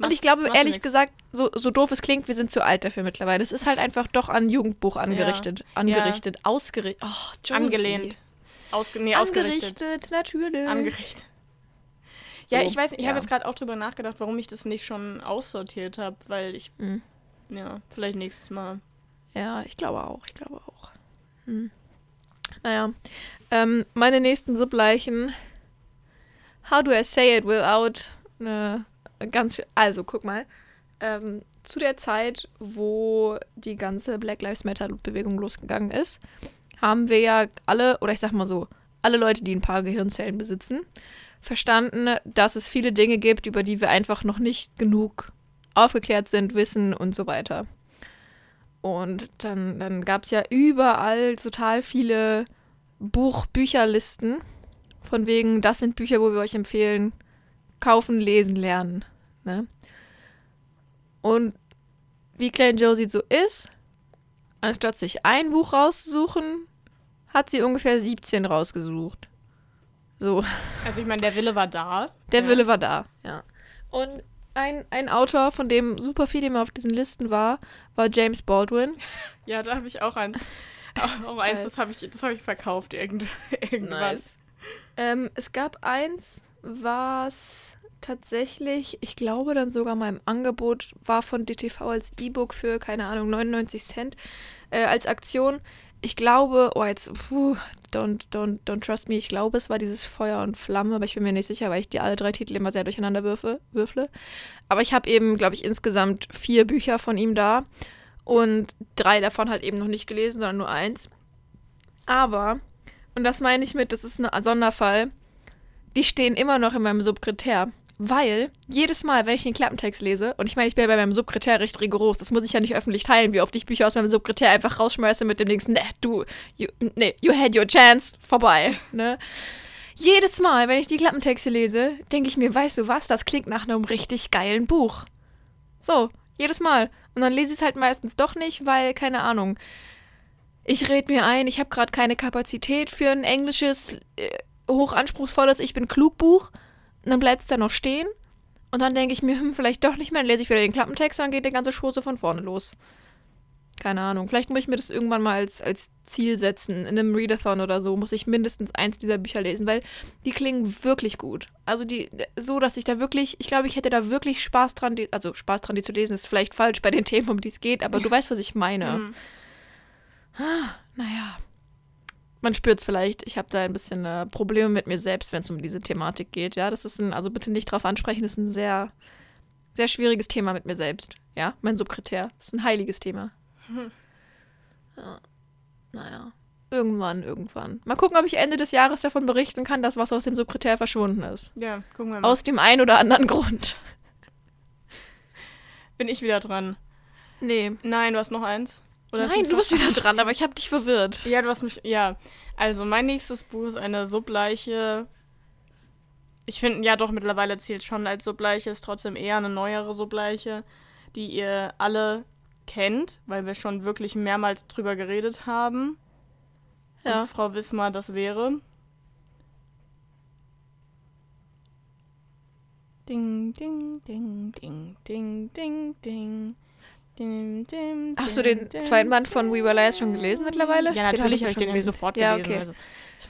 Und ich glaube, ehrlich nix. gesagt, so, so doof es klingt, wir sind zu alt dafür mittlerweile. Es ist halt einfach doch an Jugendbuch angerichtet. Angerichtet. Ausgerichtet. Oh, Josie. Angelehnt. Ausge nee, ausgerichtet. Angerichtet, natürlich. Angerichtet. Ja, So, ich weiß, ich ja. habe jetzt gerade auch drüber nachgedacht, warum ich das nicht schon aussortiert habe, weil ich, Hm. Ja, vielleicht nächstes Mal. Ja, ich glaube auch. Ich glaube auch. Hm. Naja. Ähm, meine nächsten Subleichen. How do I say it without eine ganz Also, guck mal. Ähm, zu der Zeit, wo die ganze Black Lives Matter-Bewegung losgegangen ist, haben wir ja alle, oder ich sag mal so, alle Leute, die ein paar Gehirnzellen besitzen, verstanden, dass es viele Dinge gibt, über die wir einfach noch nicht genug aufgeklärt sind, wissen und so weiter. Und dann, dann gab es ja überall total viele Buch Bücherlisten. Von wegen, das sind Bücher, wo wir euch empfehlen, kaufen, lesen, lernen. Ne? Und wie Klein Josie so ist, anstatt sich ein Buch rauszusuchen, hat sie ungefähr 17 rausgesucht. So. Also ich meine, der Wille war da. Der ja. Wille war da, ja. Und ein, ein Autor, von dem super viel immer auf diesen Listen war, war James Baldwin. Ja, da habe ich auch eins. Auch, auch eins, das habe ich, das hab ich verkauft irgend, irgendwann. Ähm, es gab eins, was tatsächlich, ich glaube dann sogar mal im Angebot war von DTV als E-Book für, keine Ahnung, 99 Cent äh, als Aktion. Ich glaube, oh jetzt, puh, don't, don't, don't trust me, ich glaube, es war dieses Feuer und Flamme, aber ich bin mir nicht sicher, weil ich die alle drei Titel immer sehr durcheinander würfe, würfle. Aber ich habe eben, glaube ich, insgesamt vier Bücher von ihm da und drei davon halt eben noch nicht gelesen, sondern nur eins. Aber, und das meine ich mit, das ist ein Sonderfall, die stehen immer noch in meinem Subkritär. Weil jedes Mal, wenn ich den Klappentext lese, und ich meine, ich bin ja bei meinem Subkritär recht rigoros, das muss ich ja nicht öffentlich teilen, wie oft ich Bücher aus meinem Subkritär einfach rausschmeiße mit dem Dings, ne, du, you, nee, you had your chance, vorbei, ne. Jedes Mal, wenn ich die Klappentexte lese, denke ich mir, weißt du was, das klingt nach einem richtig geilen Buch. So, jedes Mal. Und dann lese ich es halt meistens doch nicht, weil, keine Ahnung, ich red mir ein, ich habe gerade keine Kapazität für ein englisches, äh, hochanspruchsvolles Ich bin klug Buch. Und dann bleibt es da noch stehen. Und dann denke ich mir, hm, vielleicht doch nicht mehr. Dann lese ich wieder den Klappentext und dann geht die ganze Chose von vorne los. Keine Ahnung. Vielleicht muss ich mir das irgendwann mal als, als Ziel setzen. In einem Readathon oder so muss ich mindestens eins dieser Bücher lesen, weil die klingen wirklich gut. Also die, so, dass ich da wirklich, ich glaube, ich hätte da wirklich Spaß dran, die, also Spaß dran, die zu lesen, ist vielleicht falsch bei den Themen, um die es geht, aber du weißt, was ich meine. Mhm. Naja. Man spürt es vielleicht. Ich habe da ein bisschen äh, Probleme mit mir selbst, wenn es um diese Thematik geht. Ja, das ist ein, also bitte nicht drauf ansprechen, das ist ein sehr, sehr schwieriges Thema mit mir selbst. Ja, mein Subkritär. Das ist ein heiliges Thema. Ja. Naja. Irgendwann, irgendwann. Mal gucken, ob ich Ende des Jahres davon berichten kann, dass was aus dem Subkritär verschwunden ist. Ja, gucken wir mal. Aus dem einen oder anderen Grund. Bin ich wieder dran? Nee. Nein, du hast noch eins? Oder Nein, du bist wieder dran, aber ich habe dich verwirrt. Ja, du hast mich. Ja. Also, mein nächstes Buch ist eine Subleiche. Ich finde, ja, doch, mittlerweile zählt schon als Subleiche, ist trotzdem eher eine neuere Subleiche, die ihr alle kennt, weil wir schon wirklich mehrmals drüber geredet haben. Ja. Und Frau Wismar, das wäre. Ding, ding, ding, ding, ding, ding, ding. Dim, dim, Hast du den dim. zweiten Band von We Were Liars schon gelesen mittlerweile? Ja, natürlich habe ich den irgendwie gelesen. sofort Ja, gelesen. okay. Also,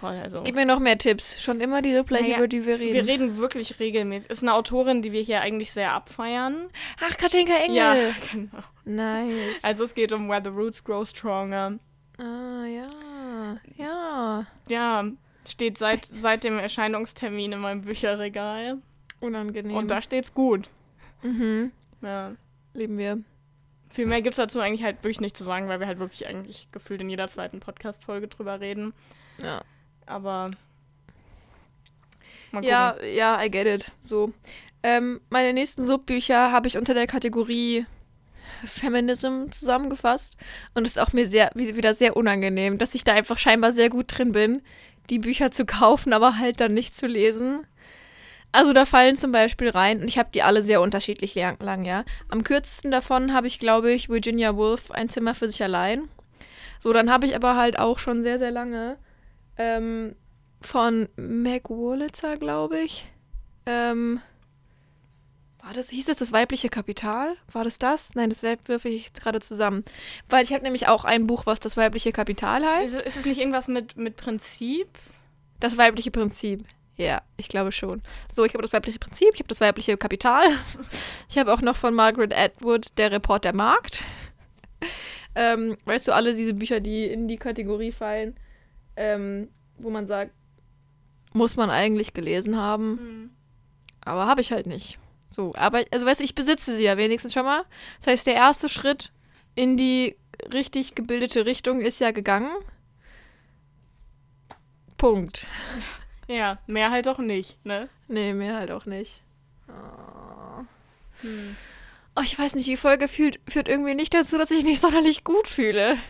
brauche ich also. Gib mir noch mehr Tipps. Schon immer die Ripley, Naja, über die wir reden. Wir reden wirklich regelmäßig. Ist eine Autorin, die wir hier eigentlich sehr abfeiern. Ach, Katinka Engel. Ja, genau. Nice. Also es geht um Where the Roots Grow Stronger. ah, ja. Ja. Ja, steht seit, seit dem Erscheinungstermin in meinem Bücherregal. Unangenehm. Und da steht's gut. mhm. Ja. Lieben wir. Viel mehr gibt's dazu eigentlich halt wirklich nicht zu sagen, weil wir halt wirklich eigentlich gefühlt in jeder zweiten Podcast-Folge drüber reden. Ja. Aber. Ja, ja, I get it. So. Ähm, meine nächsten Subbücher habe ich unter der Kategorie Feminism zusammengefasst. Und es ist auch mir sehr, wie- wieder sehr unangenehm, dass ich da einfach scheinbar sehr gut drin bin, die Bücher zu kaufen, aber halt dann nicht zu lesen. Also da fallen zum Beispiel rein, und ich habe die alle sehr unterschiedlich lang, lang, ja. Am kürzesten davon habe ich, glaube ich, Virginia Woolf, ein Zimmer für sich allein. So, dann habe ich aber halt auch schon sehr, sehr lange ähm, von Meg Wurlitzer, glaube ich. Ähm, war das, hieß das das weibliche Kapital? War das das? Nein, das würfe ich gerade zusammen. Weil ich habe nämlich auch ein Buch, was das weibliche Kapital heißt. Ist, ist es nicht irgendwas mit, mit Prinzip? Das weibliche Prinzip. Ja, ich glaube schon. So, ich habe das weibliche Prinzip, ich habe das weibliche Kapital. Ich habe auch noch von Margaret Atwood Der Report der Markt. Ähm, weißt du, alle diese Bücher, die in die Kategorie fallen, ähm, wo man sagt, muss man eigentlich gelesen haben, aber habe ich halt nicht. So, aber, also weißt du, ich besitze sie ja wenigstens schon mal. Das heißt, der erste Schritt in die richtig gebildete Richtung ist ja gegangen. Punkt. Ja, mehr halt auch nicht, ne? Nee, mehr halt auch nicht. Oh. Oh, ich weiß nicht, die Folge führt, führt irgendwie nicht dazu, dass ich mich sonderlich gut fühle.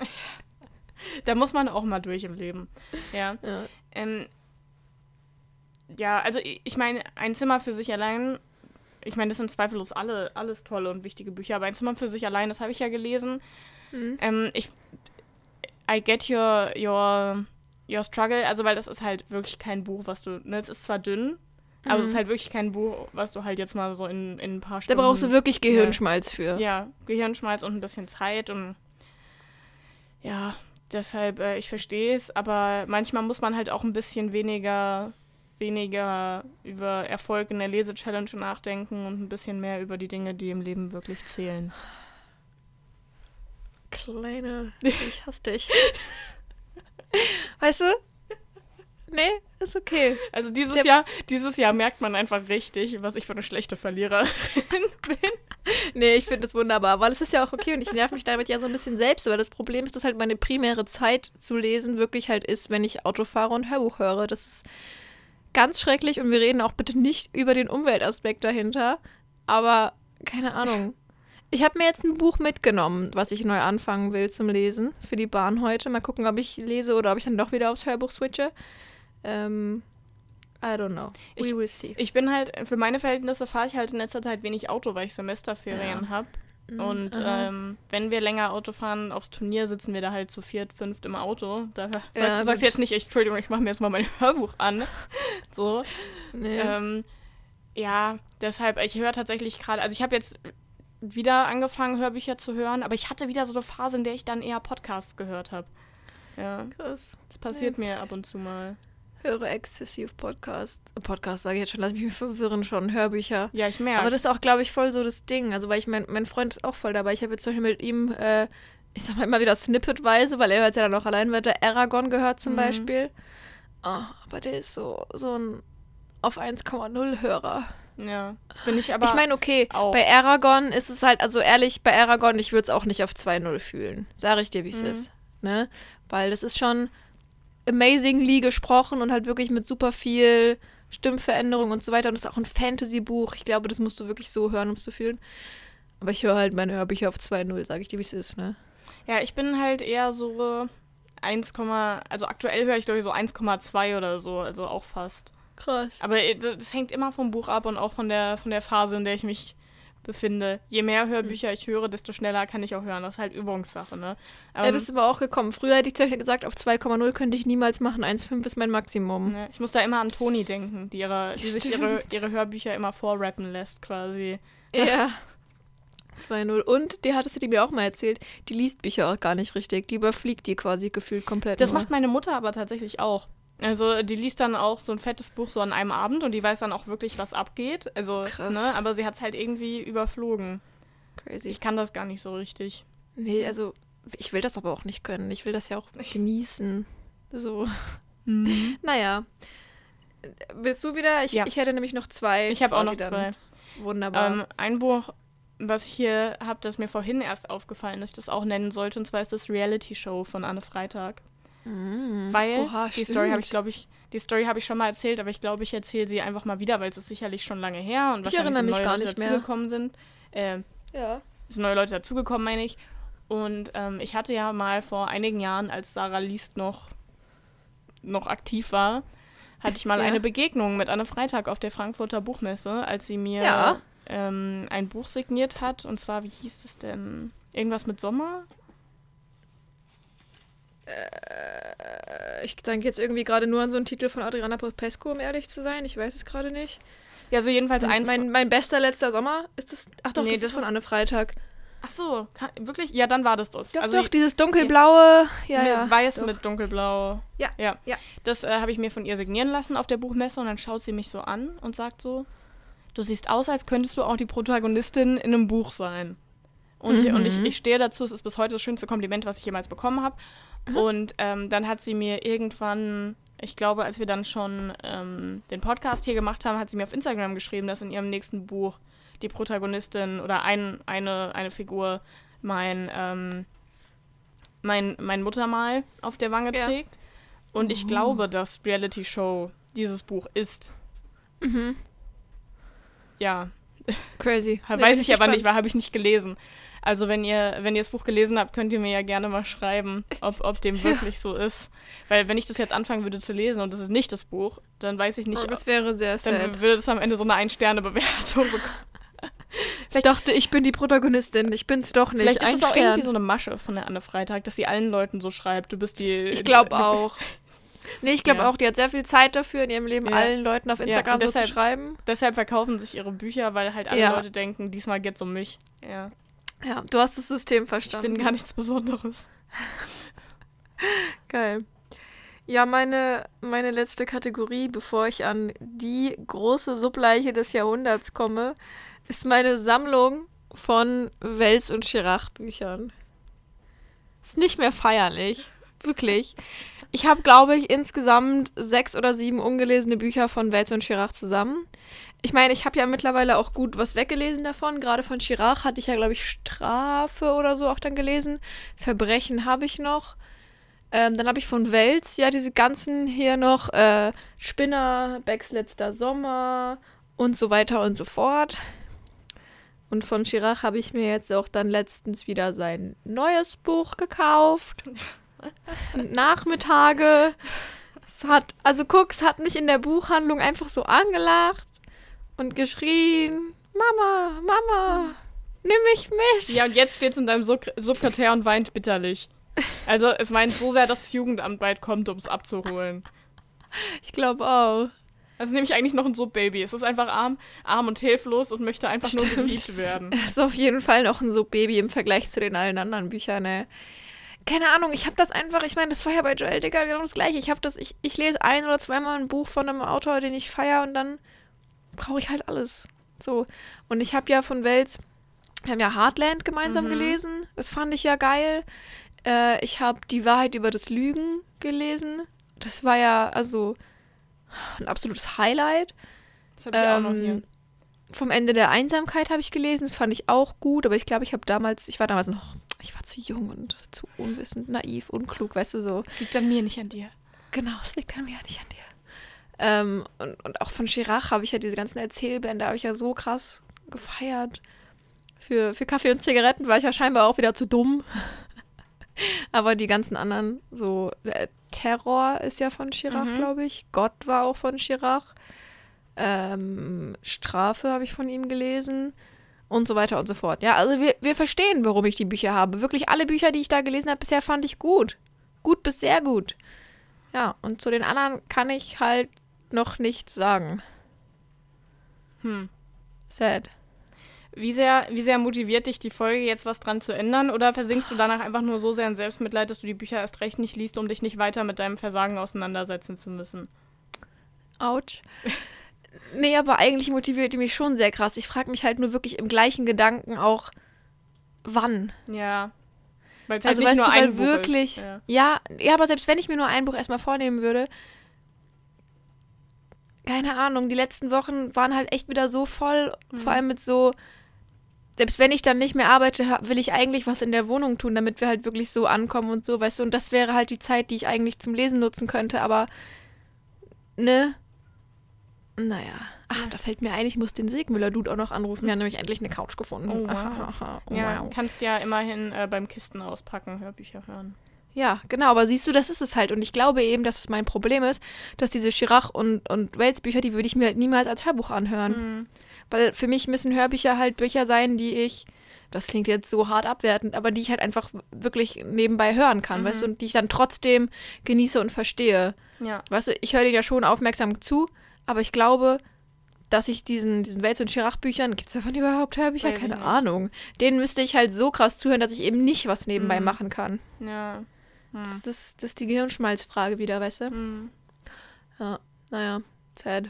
Da muss man auch mal durch im Leben. Ja. Ja. Ähm, ja, also ich, ich meine, ein Zimmer für sich allein, ich meine, das sind zweifellos alle, alles tolle und wichtige Bücher, aber ein Zimmer für sich allein, das habe ich ja gelesen. Mhm. Ähm, ich, I get your, your, your struggle, also weil das ist halt wirklich kein Buch, was du, ne, es ist zwar dünn, aber es ist halt wirklich kein Buch, was du halt jetzt mal so in, in ein paar Da Stunden... brauchst du wirklich Gehirnschmalz für. Ja, Gehirnschmalz und ein bisschen Zeit und ja, deshalb, äh, ich verstehe es, aber manchmal muss man halt auch ein bisschen weniger, weniger über Erfolg in der Lese-Challenge nachdenken und ein bisschen mehr über die Dinge, die im Leben wirklich zählen. Kleine, ich hasse dich. weißt du? Nee, ist okay. Also dieses Der- Jahr, dieses Jahr merkt man einfach richtig, was ich für eine schlechte Verliererin bin. Nee, ich finde das wunderbar, weil es ist ja auch okay und ich nerv mich damit ja so ein bisschen selbst, aber das Problem ist, dass halt meine primäre Zeit zu lesen wirklich halt ist, wenn ich Auto fahre und Hörbuch höre. Das ist ganz schrecklich und wir reden auch bitte nicht über den Umweltaspekt dahinter, aber keine Ahnung. Ich habe mir jetzt ein Buch mitgenommen, was ich neu anfangen will zum Lesen für die Bahn heute. Mal gucken, ob ich lese oder ob ich dann doch wieder aufs Hörbuch switche. Ähm, I don't know. We Ich- will see. Ich bin halt, für meine Verhältnisse fahre ich halt in letzter Zeit wenig Auto, weil ich Semesterferien Ja. habe. Und Mhm, ähm, wenn wir länger Auto fahren aufs Turnier, sitzen wir da halt zu viert, fünft im Auto. Da sag, Ja, du sagst jetzt nicht, ich, Entschuldigung, ich mache mir jetzt mal mein Hörbuch an. So. Nee. Ähm, ja, deshalb, ich höre tatsächlich gerade, also ich habe jetzt wieder angefangen, Hörbücher zu hören, aber ich hatte wieder so eine Phase, in der ich dann eher Podcasts gehört habe. Ja, Krass. das passiert mir ab und zu mal. Höre exzessiv Podcast. Podcast sage ich jetzt schon, lass mich mich verwirren schon, Hörbücher. Ja, ich merke. Aber das ist auch, glaube ich, voll so das Ding. Also, weil ich, mein, mein Freund ist auch voll dabei. Ich habe jetzt zum Beispiel mit ihm, äh, ich sag mal immer wieder snippetweise, weil er hört ja dann auch allein weiter, Aragon gehört zum Mhm. Beispiel. Oh, aber der ist so, so ein auf 1,0 Hörer. Ja, das bin ich aber. ich meine, okay, auch. bei Aragon ist es halt, also ehrlich, bei Aragon, ich würde es auch nicht auf 2,0 fühlen. Sage ich dir, wie es Mhm. ist. Ne? Weil das ist schon amazingly gesprochen und halt wirklich mit super viel Stimmveränderung und so weiter. Und das ist auch ein Fantasy-Buch. Ich glaube, das musst du wirklich so hören, um es zu fühlen. Aber ich höre halt meine Hörbücher auf 2,0, sage ich dir, wie es ist, ne? Ja, ich bin halt eher so 1, also aktuell höre ich glaube ich so 1,2 oder so, also auch fast. Krass. Aber äh, das hängt immer vom Buch ab und auch von der, von der Phase, in der ich mich befinde. Je mehr Hörbücher ich höre, desto schneller kann ich auch hören. Das ist halt Übungssache, ne? Ja, Ähm, das ist aber auch gekommen. Früher hätte ich zum Beispiel gesagt, auf 2,0 könnte ich niemals machen. 1,5 ist mein Maximum. ne, ich muss da immer an Toni denken, die, ihre, die sich ihre, ihre Hörbücher immer vorrappen lässt, quasi. Ja. 2-0. Und die hattest du dir mir auch mal erzählt, die liest Bücher auch gar nicht richtig. Die überfliegt die quasi gefühlt komplett. Das nur. macht meine Mutter aber tatsächlich auch. Also die liest dann auch so ein fettes Buch so an einem Abend und die weiß dann auch wirklich, was abgeht. Also, Krass. ne, aber sie hat es halt irgendwie überflogen. crazy. Ich kann das gar nicht so richtig. Nee, also ich will das aber auch nicht können. Ich will das ja auch genießen. So. Naja. Willst du wieder? Ich, Ja. ich hätte nämlich noch zwei. Ich habe auch noch zwei. Wunderbar. Ähm, ein Buch, was ich hier habe, das mir vorhin erst aufgefallen, dass ich das auch nennen sollte, und zwar ist das Reality Show von Anne Freitag. Mm. Weil Oha, die Story habe ich, glaube ich, die Story habe ich schon mal erzählt, aber ich glaube, ich erzähle sie einfach mal wieder, weil es ist sicherlich schon lange her und Ich wahrscheinlich erinnere sind mich neue gar Leute nicht mehr. dazugekommen sind. Äh, Ja. es sind neue Leute dazugekommen, meine ich. Und ähm, ich hatte ja mal vor einigen Jahren, als Sarah Liest noch, noch aktiv war, hatte ich mal Ja. eine Begegnung mit Anne Freitag auf der Frankfurter Buchmesse, als sie mir Ja. ähm, ein Buch signiert hat. Und zwar, wie hieß es denn? Irgendwas mit Sommer? Äh, Ich denke jetzt irgendwie gerade nur an so einen Titel von Adriana Popescu, um ehrlich zu sein. Ich weiß es gerade nicht. Ja, so jedenfalls Mein, eins. mein, mein bester letzter Sommer ist das. Ach doch, Nee, das, das ist von Anne Freitag. Ach so, kann, wirklich? Ja, dann war das das. Doch, also doch, dieses dunkelblaue. Ja, Nee, ja. Weiß doch. mit dunkelblau. Ja, ja. ja. Das äh, habe ich mir von ihr signieren lassen auf der Buchmesse und dann schaut sie mich so an und sagt so: Du siehst aus, als könntest du auch die Protagonistin in einem Buch sein. Und, ich, und ich, Mhm. ich stehe dazu, es ist bis heute das schönste Kompliment, was ich jemals bekommen habe. Und ähm, dann hat sie mir irgendwann, ich glaube, als wir dann schon ähm, den Podcast hier gemacht haben, hat sie mir auf Instagram geschrieben, dass in ihrem nächsten Buch die Protagonistin oder ein, eine, eine Figur mein, ähm, mein, mein Muttermal auf der Wange Ja. trägt. Und ich glaube, dass Reality Show dieses Buch ist. Mhm. Ja, Crazy. Weiß ich aber gespannt. nicht, weil habe ich nicht gelesen. Also wenn ihr, wenn ihr das Buch gelesen habt, könnt ihr mir ja gerne mal schreiben, ob, ob dem wirklich so ist. Weil wenn ich das jetzt anfangen würde zu lesen und das ist nicht das Buch, dann weiß ich nicht, Oh, das wäre sehr dann sad. würde das am Ende so eine Ein-Sterne-Bewertung bekommen. Ich dachte, ich bin die Protagonistin. Ich bin's doch nicht. Vielleicht ist es auch Stern. irgendwie so eine Masche von der Anne Freitag, dass sie allen Leuten so schreibt, du bist die... Ich glaube auch. Nee, ich glaube Ja. auch, die hat sehr viel Zeit dafür, in ihrem Leben Ja. allen Leuten auf Ja, Instagram und so zu deshalb- schreiben. Deshalb verkaufen sich ihre Bücher, weil halt alle Ja. Leute denken, diesmal geht's um mich. Ja. Ja, du hast das System Ich verstanden. bin gar nichts Besonderes. Geil. Ja, meine, meine letzte Kategorie, bevor ich an die große Subleiche des Jahrhunderts komme, ist meine Sammlung von Wels- und Chirac-Büchern. Ist nicht mehr feierlich. Wirklich. Ich habe, glaube ich, insgesamt sechs oder sieben ungelesene Bücher von Wels und Chirac zusammen. Ich meine, ich habe ja mittlerweile auch gut was weggelesen davon. Gerade von Chirac hatte ich ja, glaube ich, Strafe oder so auch dann gelesen. Verbrechen habe ich noch. Ähm, dann habe ich von Wels ja diese ganzen hier noch äh, Spinner, Becks letzter Sommer und so weiter und so fort. Und von Chirac habe ich mir jetzt auch dann letztens wieder sein neues Buch gekauft. Nachmittage. Es hat, also guck, es hat mich in der Buchhandlung einfach so angelacht und geschrien: Mama, Mama, nimm mich mit. Ja, und jetzt steht es in deinem Sub Subkartär und weint bitterlich. Also es weint so sehr, dass das Jugendamt bald kommt, um es abzuholen. Ich glaube auch. Also nämlich eigentlich noch ein Sub-Baby. Es ist einfach arm, arm und hilflos und möchte einfach nur geliebt werden. Es ist auf jeden Fall noch ein So-Baby im Vergleich zu den allen anderen Büchern, ne? Keine Ahnung, ich habe das einfach, ich meine, das war ja bei Joel Dicker genau das gleiche. Ich habe das, ich, ich lese ein oder zweimal ein Buch von einem Autor, den ich feiere und dann brauche ich halt alles. So. Und ich habe ja von Wels, wir haben ja Heartland gemeinsam Mhm. gelesen. Das fand ich ja geil. Äh, ich habe Die Wahrheit über das Lügen gelesen. Das war ja, also, ein absolutes Highlight. Das habe ich auch noch Ähm, hier. Vom Ende der Einsamkeit habe ich gelesen. Das fand ich auch gut, aber ich glaube, ich habe damals, ich war damals noch, ich war zu jung und zu unwissend, naiv, unklug, weißt du so. Es liegt an mir, nicht an dir. Genau, es liegt an mir, nicht an dir. Ähm, und, und auch von Chirac habe ich ja diese ganzen Erzählbände, habe ich ja so krass gefeiert. Für, für Kaffee und Zigaretten war ich ja scheinbar auch wieder zu dumm. Aber die ganzen anderen, so äh, Terror ist ja von Chirac, Mhm. glaube ich. Gott war auch von Chirac. Ähm, Strafe habe ich von ihm gelesen. Und so weiter und so fort. Ja, also wir, wir verstehen, warum ich die Bücher habe. Wirklich alle Bücher, die ich da gelesen habe, bisher fand ich gut. Gut bis sehr gut. Ja, und zu den anderen kann ich halt noch nichts sagen. Hm. Sad. Wie sehr, wie sehr motiviert dich die Folge, jetzt was dran zu ändern? Oder versinkst du danach einfach nur so sehr in Selbstmitleid, dass du die Bücher erst recht nicht liest, um dich nicht weiter mit deinem Versagen auseinandersetzen zu müssen? Autsch. Nee, aber eigentlich motiviert die mich schon sehr krass. Ich frage mich halt nur wirklich im gleichen Gedanken auch, wann. Ja. Weil es halt Also nicht weißt nur du, ein weil Buch wirklich, Ist. Ja. ja, ja, aber selbst wenn ich mir nur ein Buch erstmal vornehmen würde, keine Ahnung, die letzten Wochen waren halt echt wieder so voll, Mhm. vor allem mit so, selbst wenn ich dann nicht mehr arbeite, will ich eigentlich was in der Wohnung tun, damit wir halt wirklich so ankommen und so, weißt du, und das wäre halt die Zeit, die ich eigentlich zum Lesen nutzen könnte, aber, ne, naja, ach, da fällt mir ein, ich muss den Segmüller-Dude auch noch anrufen, wir haben nämlich endlich eine Couch gefunden. Oh, wow. oh, ja, wow. kannst ja immerhin äh, beim Kisten auspacken Hörbücher hören. Ja, genau, aber siehst du, das ist es halt. Und ich glaube eben, dass es mein Problem ist, dass diese Chirac- und, und Wales-Bücher, die würde ich mir halt niemals als Hörbuch anhören. Mhm. Weil für mich müssen Hörbücher halt Bücher sein, die ich, das klingt jetzt so hart abwertend, aber die ich halt einfach wirklich nebenbei hören kann, weißt du, und die ich dann trotzdem genieße und verstehe. Ja. Weißt du, ich höre dir ja schon aufmerksam zu, aber ich glaube, dass ich diesen, diesen Wels- und Chirac-Büchern, gibt es davon überhaupt Hörbücher? Weiß Keine. Ahnung. Denen müsste ich halt so krass zuhören, dass ich eben nicht was nebenbei Mhm. machen kann. Ja. Hm. Das ist, das ist die Gehirnschmalzfrage wieder, weißt du? Hm. Ja, naja, sad.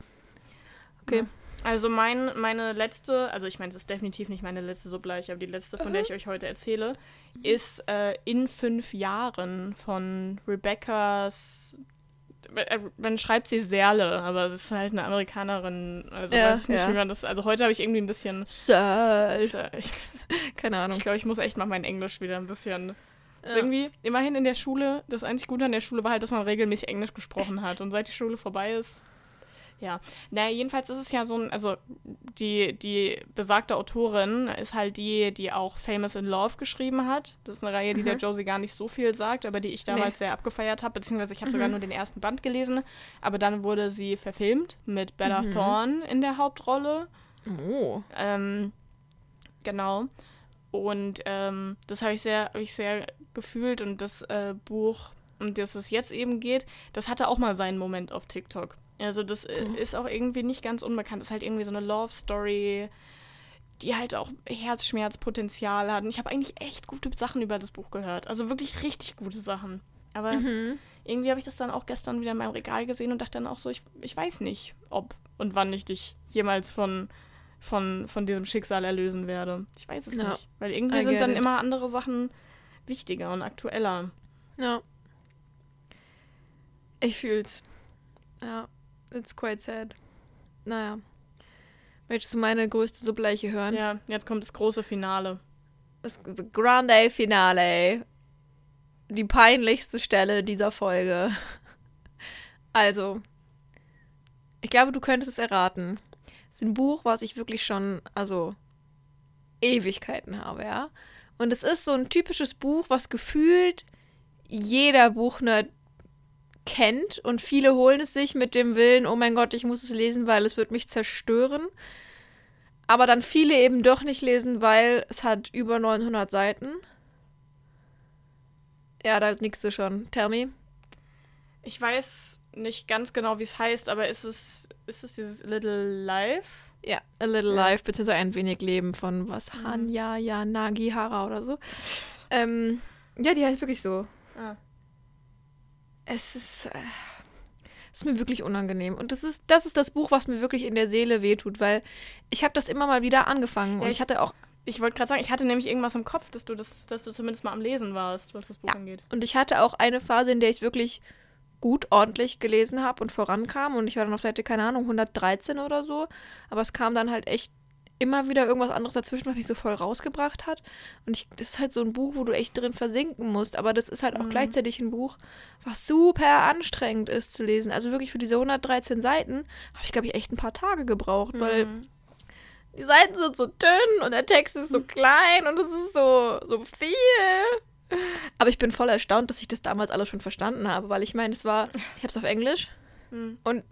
Okay. Also mein, meine letzte, also ich meine, es ist definitiv nicht meine letzte Subleiche, aber die letzte, von der ich euch heute erzähle, ist äh, In fünf Jahren von Rebecca's. äh, Man schreibt sie Serle, aber es ist halt eine Amerikanerin. Also Ja, weiß ich nicht, ja. wie man das. Also heute habe ich irgendwie ein bisschen. Ich Keine Ahnung. ich glaube, ich muss echt mal mein Englisch wieder ein bisschen. Ja. irgendwie, immerhin in der Schule, das einzig Gute an der Schule war halt, dass man regelmäßig Englisch gesprochen hat. Und seit die Schule vorbei ist, ja. Naja, jedenfalls ist es ja so ein, also die, die besagte Autorin ist halt die, die auch Famous in Love geschrieben hat. Das ist eine Reihe, die der Josie gar nicht so viel sagt, aber die ich damals sehr abgefeiert habe, beziehungsweise ich habe sogar nur den ersten Band gelesen, aber dann wurde sie verfilmt mit Bella Thorne in der Hauptrolle. Oh. Ähm, genau. Und ähm, das habe ich sehr, habe ich sehr gefühlt und das äh, Buch, um das es jetzt eben geht, das hatte auch mal seinen Moment auf TikTok. Also das äh, ist auch irgendwie nicht ganz unbekannt. Das ist halt irgendwie so eine Love Story, die halt auch Herzschmerzpotenzial hat. Und ich habe eigentlich echt gute Sachen über das Buch gehört. Also wirklich richtig gute Sachen. Aber Mhm. irgendwie habe ich das dann auch gestern wieder in meinem Regal gesehen und dachte dann auch so, ich, ich weiß nicht, ob und wann ich dich jemals von, von, von diesem Schicksal erlösen werde. Ich weiß es Ja. nicht. Weil irgendwie I sind dann it. immer andere Sachen wichtiger und aktueller. Ja. Ich fühl's. Ja. It's quite sad. Naja. Möchtest du meine größte Subleiche hören? Ja, jetzt kommt das große Finale. Das Grande Finale. Die peinlichste Stelle dieser Folge. Also, ich glaube, du könntest es erraten. Es ist ein Buch, was ich wirklich schon, also, Ewigkeiten habe, ja. Und es ist so ein typisches Buch, was gefühlt jeder Buchnerd kennt und viele holen es sich mit dem Willen, oh mein Gott, ich muss es lesen, weil es wird mich zerstören. Aber dann viele eben doch nicht lesen, weil es hat über 900 Seiten. Ja, da nickst du schon. Tell me. Ich weiß nicht ganz genau, wie es heißt, aber ist es, ist es dieses Little Life? Ja, A Little Ja. Life, beziehungsweise ein wenig Leben von was? Mhm. Hanya Yanagihara oder so. ähm, ja, die heißt wirklich so. Ah. Es ist, äh, es ist mir wirklich unangenehm. Und das ist, das ist das Buch, was mir wirklich in der Seele wehtut, weil ich habe das immer mal wieder angefangen. Ja, und ich- hatte auch Ich wollte gerade sagen, ich hatte nämlich irgendwas im Kopf, dass du das, dass du zumindest mal am Lesen warst, was das Buch Ja. angeht. Und ich hatte auch eine Phase, in der ich es wirklich gut, ordentlich gelesen habe und vorankam. Und ich war dann auf Seite, keine Ahnung, 113 oder so. Aber es kam dann halt echt immer wieder irgendwas anderes dazwischen, was mich so voll rausgebracht hat. Und ich, das ist halt so ein Buch, wo du echt drin versinken musst. Aber das ist halt auch Mhm. gleichzeitig ein Buch, was super anstrengend ist zu lesen. Also wirklich für diese 113 Seiten habe ich, glaube ich, echt ein paar Tage gebraucht, weil Mhm. die Seiten sind so dünn und der Text ist so klein und es ist so, so viel. Aber ich bin voll erstaunt, dass ich das damals alles schon verstanden habe, weil ich meine, es war, ich habe es auf Englisch Mhm. und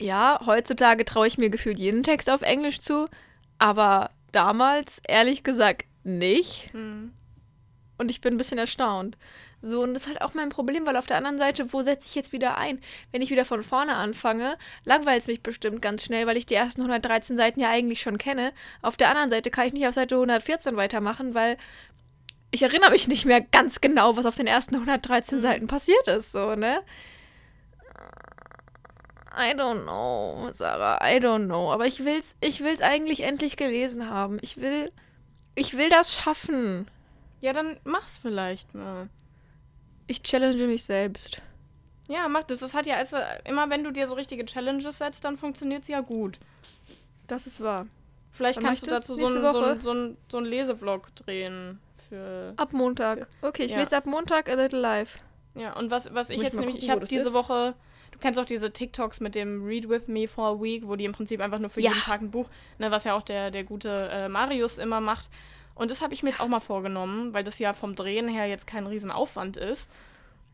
ja, heutzutage traue ich mir gefühlt jeden Text auf Englisch zu, aber damals ehrlich gesagt nicht Mhm. und ich bin ein bisschen erstaunt. So, und das ist halt auch mein Problem, weil auf der anderen Seite, wo setze ich jetzt wieder ein? Wenn ich wieder von vorne anfange, langweilt es mich bestimmt ganz schnell, weil ich die ersten 113 Seiten ja eigentlich schon kenne. Auf der anderen Seite kann ich nicht auf Seite 114 weitermachen, weil ich erinnere mich nicht mehr ganz genau, was auf den ersten 113 Seiten passiert ist, so, ne? I don't know, Sarah, I don't know. Aber ich will's, ich will's eigentlich endlich gelesen haben. Ich will, ich will das schaffen. Ja, dann mach's vielleicht mal. Ich challenge mich selbst. Ja, mach das. Das hat ja, also immer wenn du dir so richtige Challenges setzt, dann funktioniert's ja gut. Das ist wahr. Vielleicht Wann kannst du dazu so einen so ein, so ein, so ein Lesevlog drehen. Für, Ab Montag. Okay, ich Ja. lese ab Montag A Little Life. ja, und was, was ich jetzt mal nämlich, gucken, ich habe diese ist. Woche, du kennst auch diese TikToks mit dem Read With Me for a Week, wo die im Prinzip einfach nur für Ja. jeden Tag ein Buch, ne, was ja auch der, der gute äh, Marius immer macht. Und das habe ich mir jetzt auch mal vorgenommen, weil das ja vom Drehen her jetzt kein Riesenaufwand ist.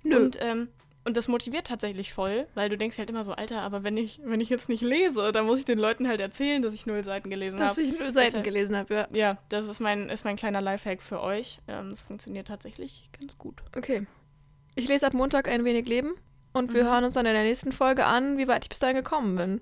Nö. Und, ähm, und das motiviert tatsächlich voll, weil du denkst halt immer so, Alter, aber wenn ich, wenn ich jetzt nicht lese, dann muss ich den Leuten halt erzählen, dass ich null Seiten gelesen Dass habe. ich null Seiten Deshalb- gelesen habe, ja. Ja, das ist mein, ist mein kleiner Lifehack für euch. Ähm, das funktioniert tatsächlich ganz gut. Okay. Ich lese ab Montag ein wenig Leben und wir Mhm. hören uns dann in der nächsten Folge an, wie weit ich bis dahin gekommen bin.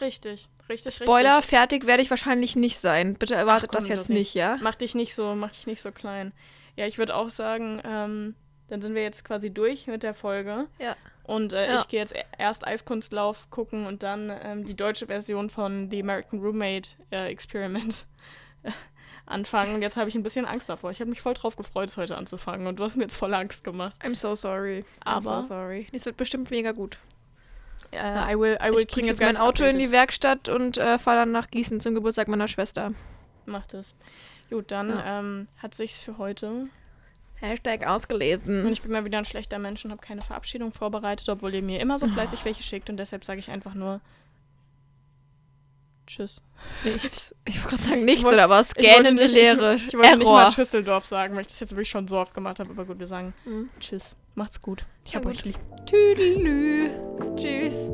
Richtig, richtig, Spoiler, richtig. fertig werde ich wahrscheinlich nicht sein. Bitte erwartet komm, das jetzt das nicht. nicht, ja? Mach dich nicht so, mach dich nicht so klein. Ja, ich würde auch sagen, ähm, dann sind wir jetzt quasi durch mit der Folge. Ja. Und äh, Ja. ich gehe jetzt e- erst Eiskunstlauf gucken und dann ähm, die deutsche Version von The American Roommate äh, Experiment anfangen. Und jetzt habe ich ein bisschen Angst davor. Ich habe mich voll drauf gefreut, es heute anzufangen. Und du hast mir jetzt voll Angst gemacht. I'm so sorry. I'm so Aber- sorry. Es wird bestimmt mega gut. Äh, I will, I will Ich bringe jetzt mein Auto in updated. die Werkstatt und äh, fahre dann nach Gießen zum Geburtstag meiner Schwester. Macht es. Gut, dann Ja. ähm, hat sich's für heute. Hashtag Und ausgelesen. ich bin mal wieder ein schlechter Mensch und habe keine Verabschiedung vorbereitet, obwohl ihr mir immer so fleißig welche schickt. Und deshalb sage ich einfach nur Tschüss. Nichts. Ich wollte gerade sagen, nichts wollt- oder was? ich Gähnende nicht- Leere. Ich wollte nicht mal Error. Schüsseldorf sagen, weil ich das jetzt wirklich schon so oft gemacht habe. Aber gut, wir sagen Hm. Tschüss. Macht's gut. Ich Na hab gut. euch lieb. Tüdelü. Tschüss.